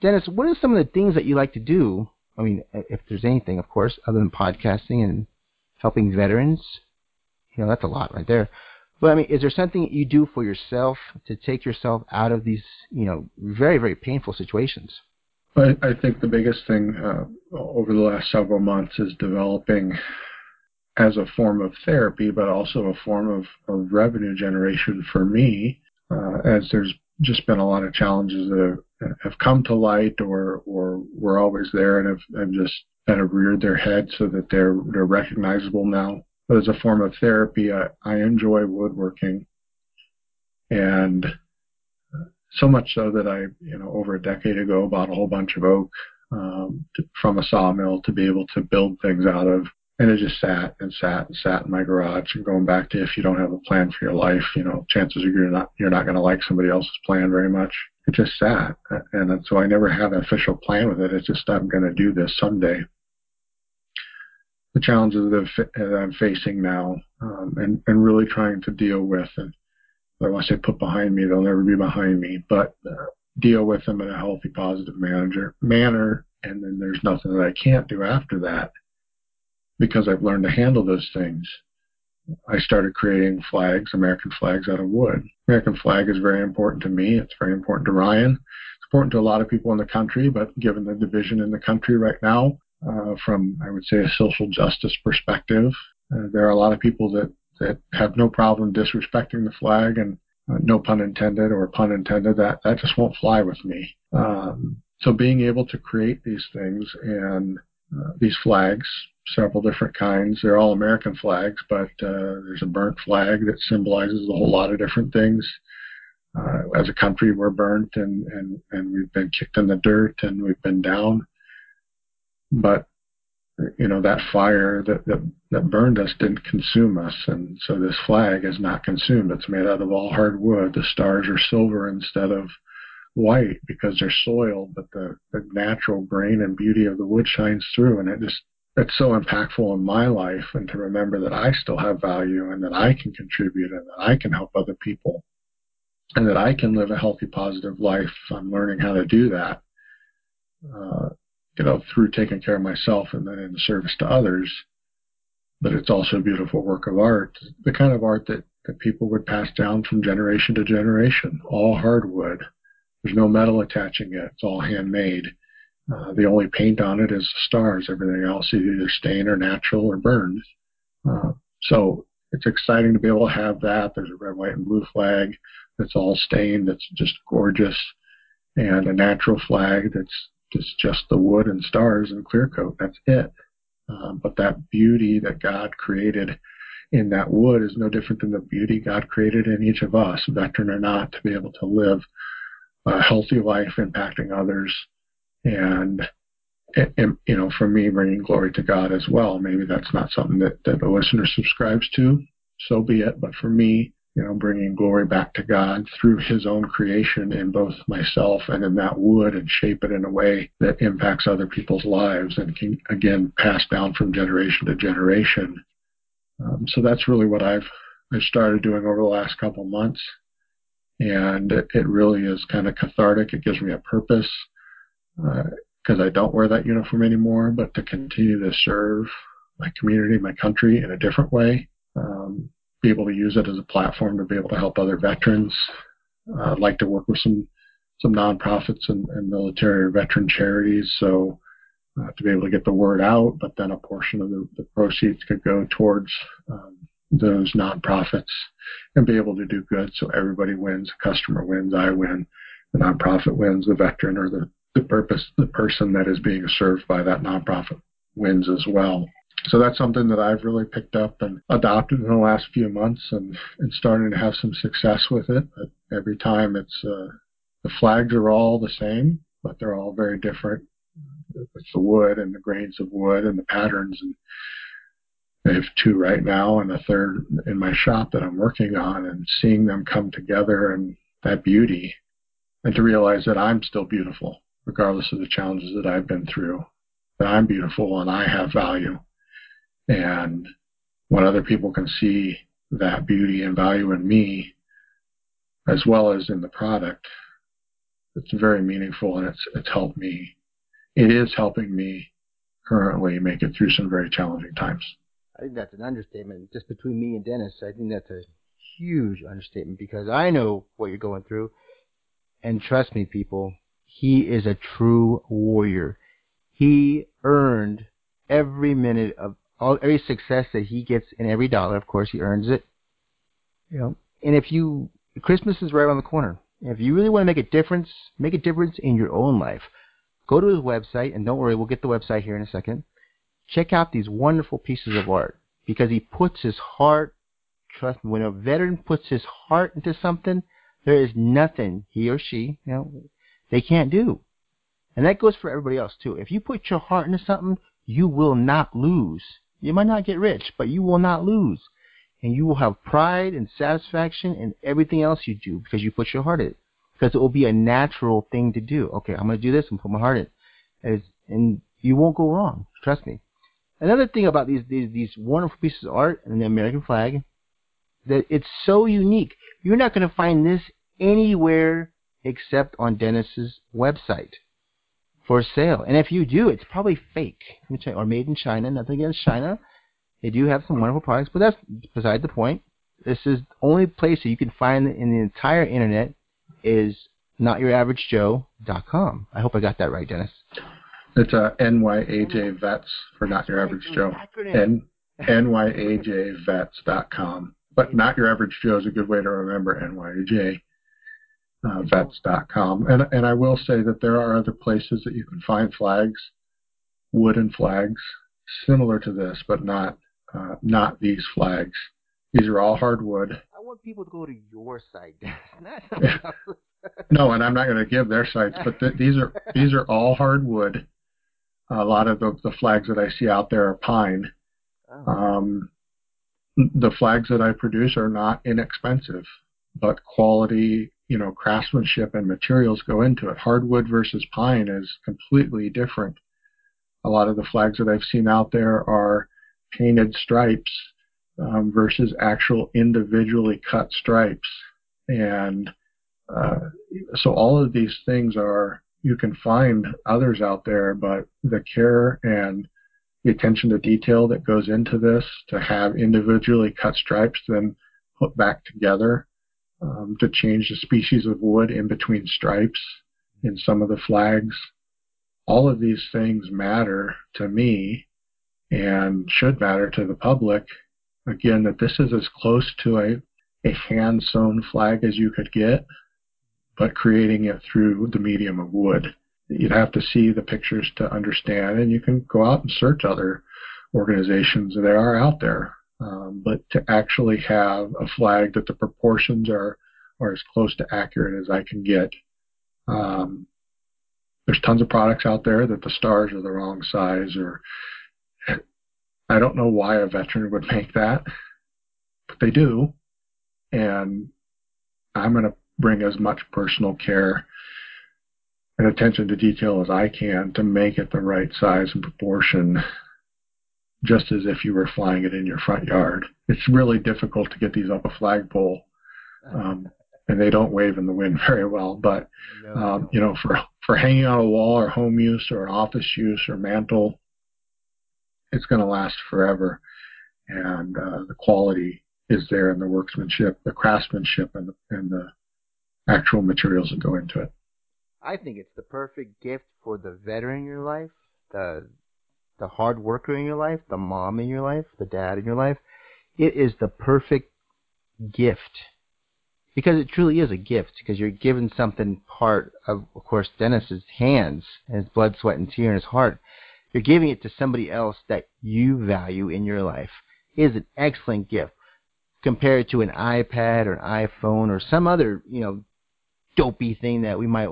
Dennis, what are some of the things that you like to do I mean, if there's anything, of course, other than podcasting and helping veterans, you know, that's a lot right there. But I mean, is there something you do for yourself to take yourself out of these, you know, very, very painful situations? I, I think the biggest thing uh, over the last several months is developing as a form of therapy, but also a form of, of revenue generation for me, uh, as there's just been a lot of challenges that have, have come to light or or were always there and have, have just kind of reared their head so that they're they're recognizable now. But as a form of therapy, I, I enjoy woodworking, and so much so that I, you know, over a decade ago, bought a whole bunch of oak um, to, from a sawmill to be able to build things out of and it just sat and sat and sat in my garage. And going back to if you don't have a plan for your life, you know, chances are you're not you're not going to like somebody else's plan very much. It just sat, and so I never had an official plan with it. It's just I'm going to do this someday. The challenges that I'm facing now, um, and and really trying to deal with, and I want to say put behind me, they'll never be behind me, but uh, deal with them in a healthy, positive manager manner. And then there's nothing that I can't do after that because I've learned to handle those things. I started creating flags, American flags out of wood. American flag is very important to me. It's very important to Ryan. It's important to a lot of people in the country, but given the division in the country right now, uh, from I would say a social justice perspective, uh, there are a lot of people that, that have no problem disrespecting the flag and uh, no pun intended or pun intended, that, that just won't fly with me. Um, so being able to create these things and uh, these flags, several different kinds. They're all American flags, but uh, there's a burnt flag that symbolizes a whole lot of different things. Uh, as a country, we're burnt and, and, and we've been kicked in the dirt and we've been down. But you know that fire that, that that burned us didn't consume us, and so this flag is not consumed. It's made out of all hard wood. The stars are silver instead of white because they're soiled, but the, the natural grain and beauty of the wood shines through, and it just it's so impactful in my life and to remember that I still have value and that I can contribute and that I can help other people and that I can live a healthy, positive life. I'm learning how to do that, uh, you know, through taking care of myself and then in the service to others. But it's also a beautiful work of art, the kind of art that, that people would pass down from generation to generation, all hardwood there's no metal attaching it. It's all handmade. Uh, the only paint on it is the stars. Everything else is either stained or natural or burned. Uh, so it's exciting to be able to have that. There's a red, white, and blue flag that's all stained. That's just gorgeous, and a natural flag that's just just the wood and stars and clear coat. That's it. Uh, but that beauty that God created in that wood is no different than the beauty God created in each of us, veteran or not, to be able to live a healthy life impacting others and, and, you know for me bringing glory to god as well maybe that's not something that, that the listener subscribes to so be it but for me you know, bringing glory back to God through his own creation in both myself and in that wood and shape it in a way that impacts other people's lives and can, again, pass down from generation to generation. Um, so that's really what I've, I've started doing over the last couple months. And it, it really is kind of cathartic. It gives me a purpose because uh, I don't wear that uniform anymore, but to continue to serve my community, my country in a different way. Um, be able to use it as a platform to be able to help other veterans. Uh, I'd like to work with some some nonprofits and, and military or veteran charities, so uh, to be able to get the word out. But then a portion of the, the proceeds could go towards um, those nonprofits and be able to do good, so everybody wins. The customer wins, I win, the nonprofit wins, the veteran or the the purpose, the person that is being served by that nonprofit wins as well. So that's something that I've really picked up and adopted in the last few months and, and starting to have some success with it. But every time it's, uh, the flags are all the same, but they're all very different. It's the wood and the grains of wood and the patterns. And I have two right now and a third in my shop that I'm working on and seeing them come together and that beauty and to realize that I'm still beautiful regardless of the challenges that I've been through, that I'm beautiful and I have value and when other people can see that beauty and value in me, as well as in the product, it's very meaningful and it's it's helped me. It is helping me currently make it through some very challenging times. I think that's an understatement. Just between me and Dennis, I think that's a huge understatement because I know what you're going through. And trust me, people, he is a true warrior. He earned every minute of all every success that he gets in every dollar, of course, he earns it. Know, and if you Christmas is right around the corner. If you really want to make a difference, make a difference in your own life, go to his website, and don't worry, we'll get the website here in a second. Check out these wonderful pieces of art because he puts his heart. Trust me, when a veteran puts his heart into something, there is nothing he or she, you know, they can't do. And that goes for everybody else too. If you put your heart into something, you will not lose. You might not get rich, but you will not lose. And you will have pride and satisfaction in everything else you do because you put your heart in it. Because it will be a natural thing to do. Okay, I'm going to do this and put my heart in it. And you won't go wrong. Trust me. Another thing about these, these, these wonderful pieces of art and the American flag, that it's so unique. You're not going to find this anywhere except on Dennis's website for sale. And if you do, it's probably fake or made in China. Nothing against China. They do have some wonderful products, but that's beside the point. This is the only place that you can find in the entire internet is notyouraveragejoe.com. I hope I got that right, Dennis. It's uh, NYAJ Vets for Not Your Average Joe. N NYAJVets.com. But Not Your Average Joe is a good way to remember NYAJ uh, vets.com. And, and I will say that there are other places that you can find flags, wooden flags, similar to this, but not uh, not these flags. These are all hardwood. I want people to go to your site. no, and I'm not going to give their sites, but th- these are these are all hardwood. A lot of the, the flags that I see out there are pine. Oh. Um, the flags that I produce are not inexpensive, but quality you know craftsmanship and materials go into it. Hardwood versus pine is completely different. A lot of the flags that I've seen out there are painted stripes um, versus actual individually cut stripes, and uh, so all of these things are you can find others out there, but the care and the attention to detail that goes into this to have individually cut stripes then put back together um, to change the species of wood in between stripes in some of the flags. All of these things matter to me and should matter to the public. Again, that this is as close to a, a hand sewn flag as you could get, but creating it through the medium of wood. You'd have to see the pictures to understand, and you can go out and search other organizations that are out there um, but to actually have a flag that the proportions are are as close to accurate as I can get. Um, there's tons of products out there that the stars are the wrong size, or I don't know why a veteran would make that, but they do. and I'm going to bring as much personal care and attention to detail as I can to make it the right size and proportion, just as if you were flying it in your front yard. It's really difficult to get these up a flagpole, um, and they don't wave in the wind very well. But um, you know, for for hanging on a wall or home use or office use or mantle, it's going to last forever, and uh, the quality is there in the workmanship, the craftsmanship, and the, and the actual materials that go into it. I think it's the perfect gift for the veteran in your life, the the hard worker in your life, the mom in your life, the dad in your life. It is the perfect gift because it truly is a gift because you're given something part of of course Dennis's hands and his blood, sweat, and tear in his heart. You're giving it to somebody else that you value in your life. It is an excellent gift compared to an iPad or an iPhone or some other, you know, dopey thing that we might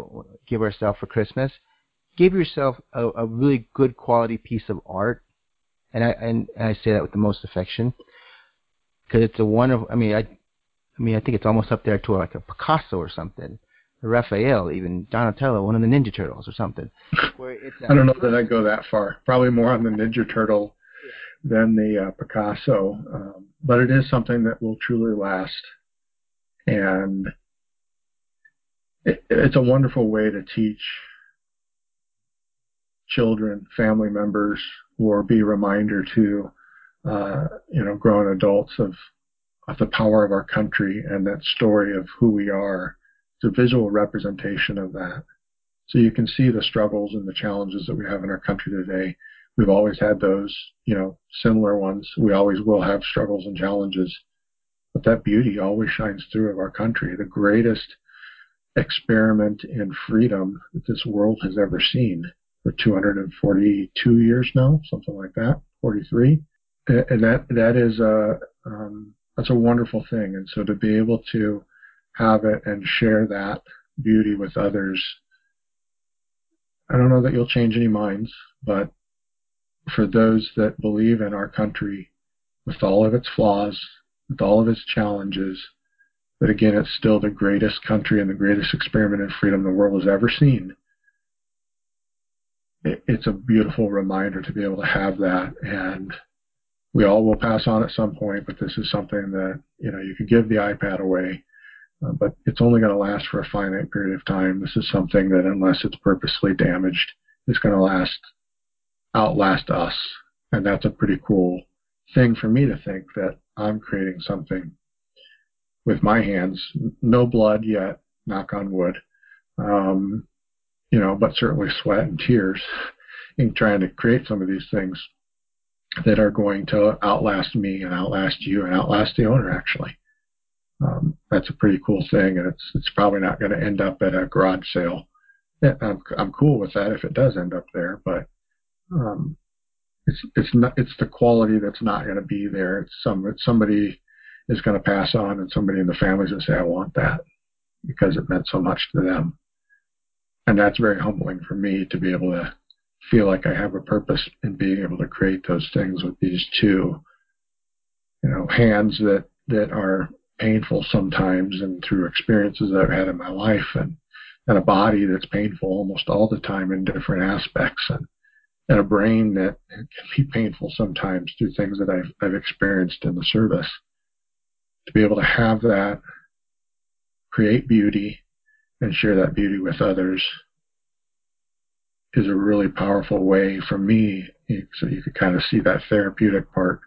give ourselves for Christmas. Give yourself a, a really good quality piece of art, and I and, and I say that with the most affection, because it's a wonderful. I mean, I, I mean, I think it's almost up there to like a Picasso or something, Raphael, even Donatello, one of the Ninja Turtles or something. Where it's I don't know that I go that far. Probably more on the Ninja Turtle than the uh, Picasso, um, but it is something that will truly last, and it, it's a wonderful way to teach children, family members, or be a reminder to uh, you know grown adults of of the power of our country and that story of who we are. It's a visual representation of that. So you can see the struggles and the challenges that we have in our country today. We've always had those, you know, similar ones. We always will have struggles and challenges. But that beauty always shines through of our country. The greatest experiment in freedom that this world has ever seen for 242 years now, something like that, 43. And that that is a um, that's a wonderful thing. And so to be able to have it and share that beauty with others, I don't know that you'll change any minds, but for those that believe in our country with all of its flaws, with all of its challenges, but again, it's still the greatest country and the greatest experiment in freedom the world has ever seen. It's a beautiful reminder to be able to have that. And we all will pass on at some point, but this is something that, you know, you could give the iPad away, uh, but it's only going to last for a finite period of time. This is something that, unless it's purposely damaged, is going to last, outlast us. And that's a pretty cool thing for me to think that I'm creating something with my hands. No blood yet, knock on wood. Um, you know, but certainly sweat and tears in trying to create some of these things that are going to outlast me and outlast you and outlast the owner actually. Um, that's a pretty cool thing, and it's it's probably not going to end up at a garage sale. I'm I'm cool with that if it does end up there, but um, it's it's not it's the quality that's not going to be there. It's some it's somebody is going to pass on, and somebody in the family is going to say, I want that because it meant so much to them. And that's very humbling for me to be able to feel like I have a purpose in being able to create those things with these two, you know, hands that, that are painful sometimes and through experiences that I've had in my life and, and a body that's painful almost all the time in different aspects and, and a brain that can be painful sometimes through things that I've, I've experienced in the service. To be able to have that, create beauty, and share that beauty with others is a really powerful way for me. So you can kind of see that therapeutic part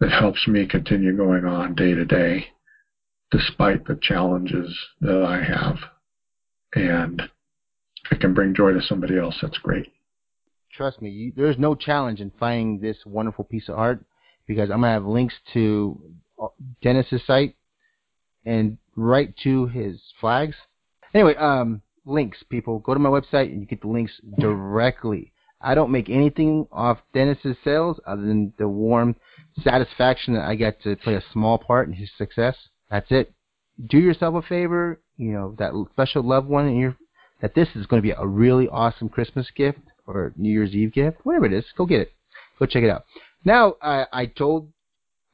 that helps me continue going on day to day despite the challenges that I have. And if it can bring joy to somebody else, that's great. Trust me, you, there's no challenge in finding this wonderful piece of art because I'm going to have links to uh, Dennis's site and right to his flags. Anyway, um, links, people. Go to my website and you get the links directly. I don't make anything off Dennis's sales other than the warm satisfaction that I get to play a small part in his success. That's it. Do yourself a favor, you know, that special loved one in your that this is going to be a really awesome Christmas gift or New Year's Eve gift, whatever it is. Go get it. Go check it out. Now, I, I told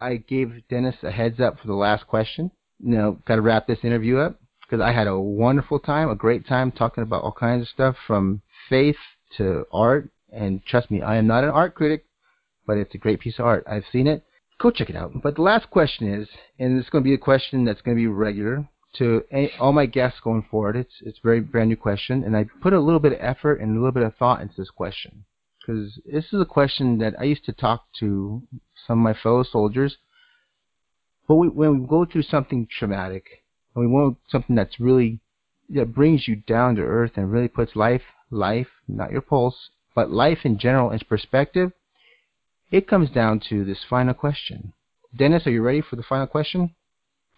I gave Dennis a heads up for the last question. You know, got to wrap this interview up because I had a wonderful time, a great time talking about all kinds of stuff from faith to art. And trust me, I am not an art critic, but it's a great piece of art. I've seen it. Go check it out. But the last question is, and it's going to be a question that's going to be regular to any, all my guests going forward. It's it's a very brand new question, and I put a little bit of effort and a little bit of thought into this question because this is a question that I used to talk to some of my fellow soldiers. But we, when we go through something traumatic, and we want something that's really that brings you down to earth and really puts life, life, not your pulse, but life in general into perspective, it comes down to this final question. Dennis, are you ready for the final question?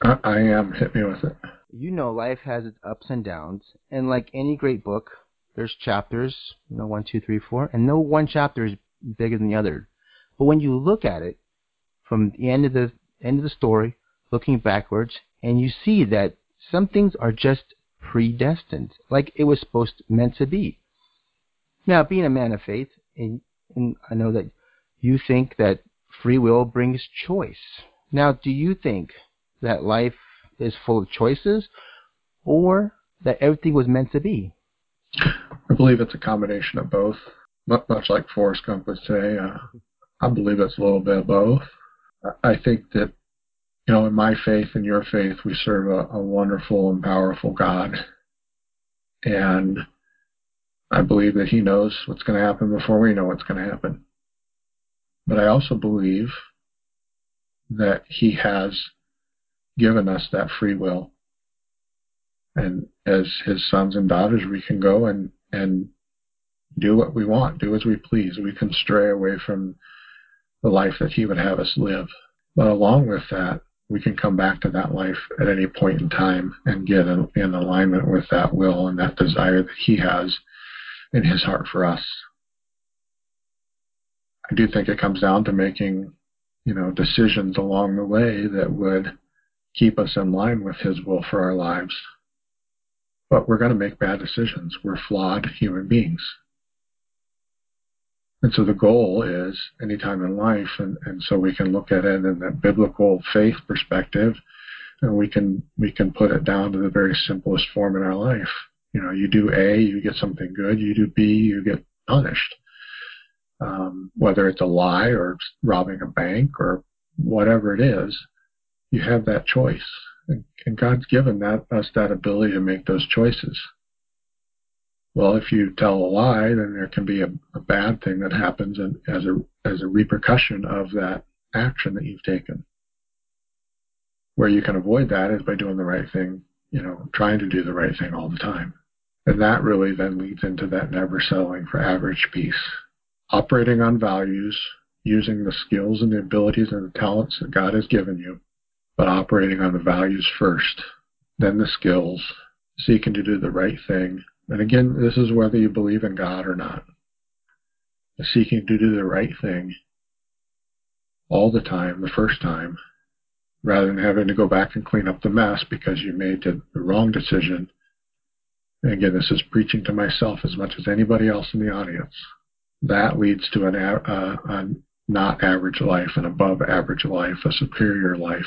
I, I am. Hit me with it. You know, life has its ups and downs, and like any great book, there's chapters, you know, one, two, three, four, and no one chapter is bigger than the other. But when you look at it from the end of the end of the story, looking backwards, and you see that some things are just predestined, like it was supposed meant to be. Now, being a man of faith, and, and I know that you think that free will brings choice. Now, do you think that life is full of choices, or that everything was meant to be? I believe it's a combination of both. Much like Forrest Gump would say, uh, I believe it's a little bit of both. I think that, you know, in my faith and your faith, we serve a, a wonderful and powerful God. And I believe that He knows what's going to happen before we know what's going to happen. But I also believe that He has given us that free will. And as his sons and daughters, we can go and, and do what we want, do as we please. We can stray away from the life that he would have us live. But along with that, we can come back to that life at any point in time and get in, in alignment with that will and that desire that he has in his heart for us. I do think it comes down to making, you know, decisions along the way that would keep us in line with His will for our lives. But we're going to make bad decisions. We're flawed human beings. And so the goal is anytime in life, and, and so we can look at it in that biblical faith perspective, and we can we can put it down to the very simplest form in our life. You know, you do A, you get something good. You do B, you get punished. Um, whether it's a lie or robbing a bank or whatever it is, you have that choice. And God's given that us that ability to make those choices. Well, if you tell a lie, then there can be a, a bad thing that happens and as a as a repercussion of that action that you've taken. Where you can avoid that is by doing the right thing, you know, trying to do the right thing all the time. And that really then leads into that never settling for average peace. Operating on values, using the skills and the abilities and the talents that God has given you but operating on the values first, then the skills, seeking to do the right thing. And again, this is whether you believe in God or not. Seeking to do the right thing all the time, the first time, rather than having to go back and clean up the mess because you made the, wrong decision. And again, this is preaching to myself as much as anybody else in the audience. That leads to an, uh, a not average life, an above average life, a superior life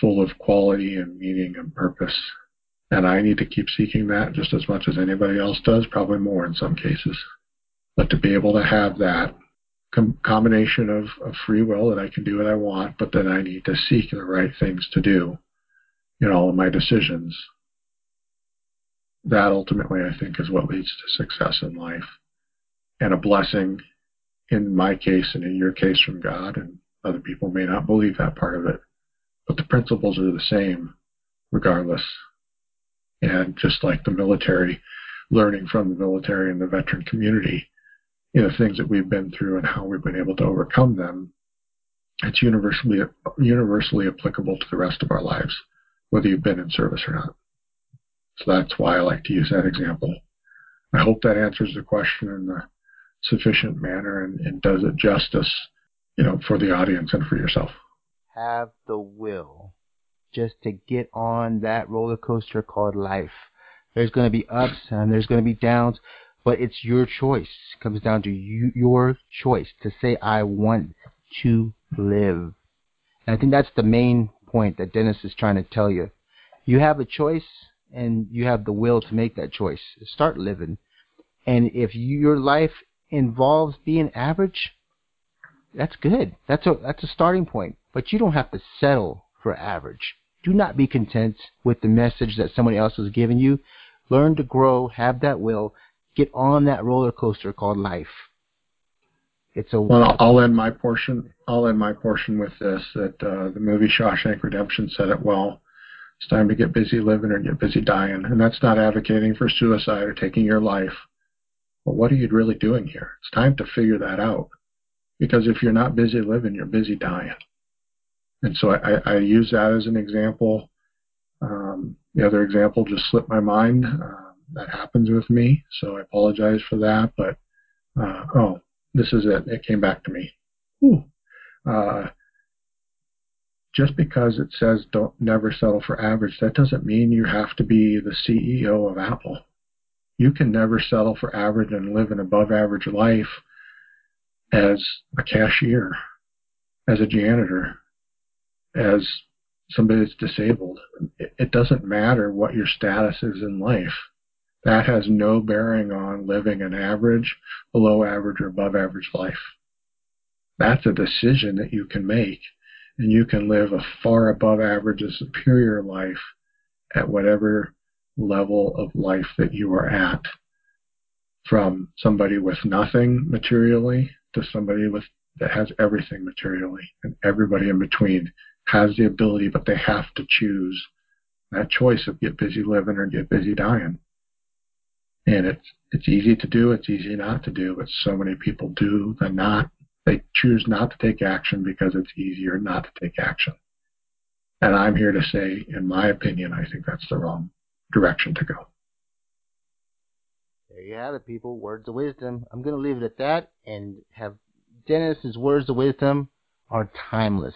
full of quality and meaning and purpose. And I need to keep seeking that just as much as anybody else does, probably more in some cases. But to be able to have that com- combination of, of free will that I can do what I want, but then I need to seek the right things to do in all of my decisions. That ultimately, I think, is what leads to success in life and a blessing in my case and in your case from God. And other people may not believe that part of it but the principles are the same regardless. And just like the military, learning from the military and the veteran community, you know, things that we've been through and how we've been able to overcome them, it's universally universally applicable to the rest of our lives, whether you've been in service or not. So that's why I like to use that example. I hope that answers the question in a sufficient manner and, and does it justice, you know, for the audience and for yourself have the will just to get on that roller coaster called life. There's going to be ups and there's going to be downs, but it's your choice. It comes down to you, your choice to say, I want to live. And I think that's the main point that Dennis is trying to tell you. You have a choice and you have the will to make that choice. Start living. And if your life involves being average, that's good. That's a that's a starting point. But you don't have to settle for average. Do not be content with the message that somebody else has given you. Learn to grow, have that will, get on that roller coaster called life. It's a well. I'll end my portion. I'll end my portion with this: that uh, the movie Shawshank Redemption said it well. It's time to get busy living or get busy dying, and that's not advocating for suicide or taking your life. But what are you really doing here? It's time to figure that out, because if you're not busy living, you're busy dying. And so I, I use that as an example. Um, the other example just slipped my mind. Uh, that happens with me, so I apologize for that. But uh, oh, this is it. It came back to me. Uh, just because it says don't never settle for average, that doesn't mean you have to be the CEO of Apple. You can never settle for average and live an above average life as a cashier, as a janitor, as somebody that's disabled. It, it doesn't matter what your status is in life. That has no bearing on living an average, below average, or above average life. That's a decision that you can make, and you can live a far above average, a superior life at whatever level of life that you are at. From somebody with nothing materially to somebody with that has everything materially, and everybody in between has the ability, but they have to choose that choice of get busy living or get busy dying. And it's it's easy to do, it's easy not to do, but so many people do the not. They choose not to take action because it's easier not to take action. And I'm here to say, in my opinion, I think that's the wrong direction to go. There you have it, people. Words of wisdom. I'm going to leave it at that and have Dennis's words of wisdom are timeless.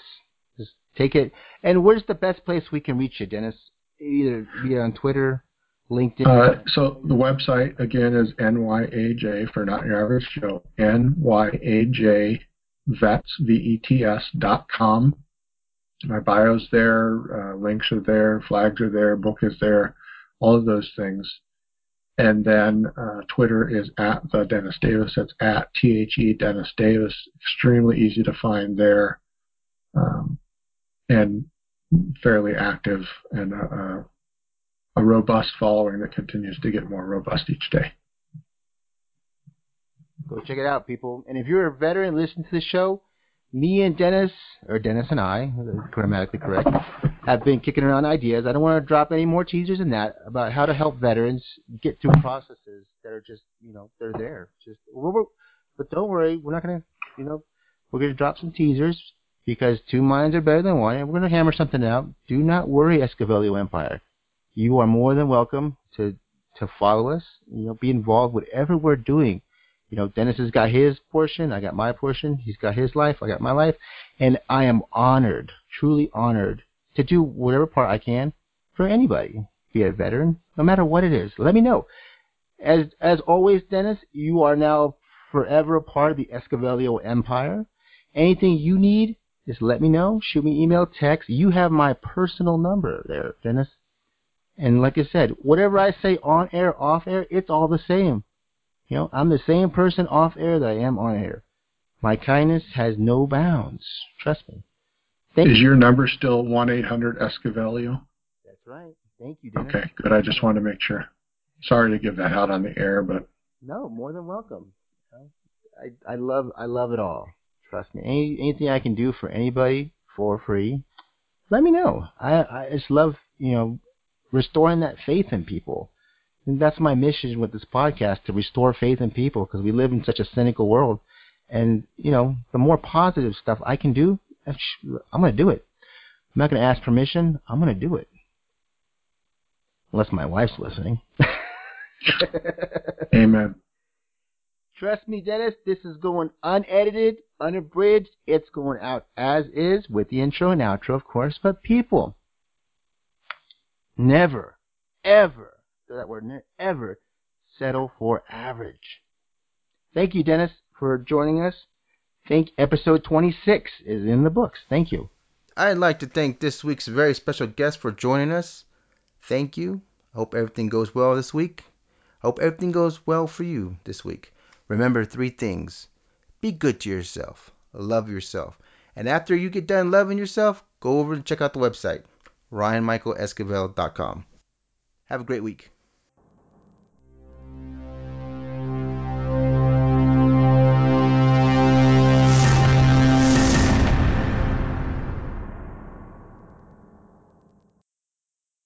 Take it. And where's the best place we can reach you, Dennis? Either be on Twitter, LinkedIn? Uh, so the website again is NYAJ for Not Your Average Joe. NYAJ vets v e t s dot com. My bio's there, uh, links are there, flags are there, book is there, all of those things. And then uh, Twitter is at the Dennis Davis. It's at T H E Dennis Davis. Extremely easy to find there, um, and fairly active and uh a robust following that continues to get more robust each day. Go check it out, people. And if you're a veteran, listen to the show. Me and Dennis, or Dennis and I, grammatically correct, have been kicking around ideas. I don't want to drop any more teasers than that about how to help veterans get through processes that are just, you know, they're there. Just, but don't worry, we're not going to, you know, we're to drop some teasers because two minds are better than one, and we're going to hammer something out. Do not worry, Escavelio Empire you are more than welcome to to follow us. You know, be involved whatever we're doing. You know, Dennis has got his portion, I got my portion. He's got his life, I got my life, and I am honored, truly honored, to do whatever part I can for anybody, be a veteran, no matter what it is. Let me know. As as always, Dennis, you are now forever a part of the Escavelio Empire. Anything you need, just let me know. Shoot me email, text. You have my personal number there, Dennis. And like I said, whatever I say on air, off air, it's all the same. You know, I'm the same person off air that I am on air. My kindness has no bounds. Trust me. Thank Is you. your number still 1 800 Escavelio? That's right. Thank you, Dennis. Okay, good. I just wanted to make sure. Sorry to give that out on the air, but. No, more than welcome. I, I love I love it all. Trust me. Any, anything I can do for anybody for free, let me know. I I just love you know restoring that faith in people. And that's my mission with this podcast to restore faith in people because we live in such a cynical world. And, you know, the more positive stuff I can do, I'm going to do it. I'm not going to ask permission. I'm going to do it. Unless my wife's listening. Amen. Trust me, Dennis, this is going unedited, unabridged. It's going out as is with the intro and outro, of course. But people, Never, ever, that word, ever settle for average. Thank you, Dennis, for joining us. Think episode 26 is in the books. Thank you. I'd like to thank this week's very special guest for joining us. Thank you. I Hope everything goes well this week. I Hope everything goes well for you this week. Remember three things be good to yourself, love yourself, and after you get done loving yourself, go over and check out the website, ryanmichaelesquivel.com. Have a great week.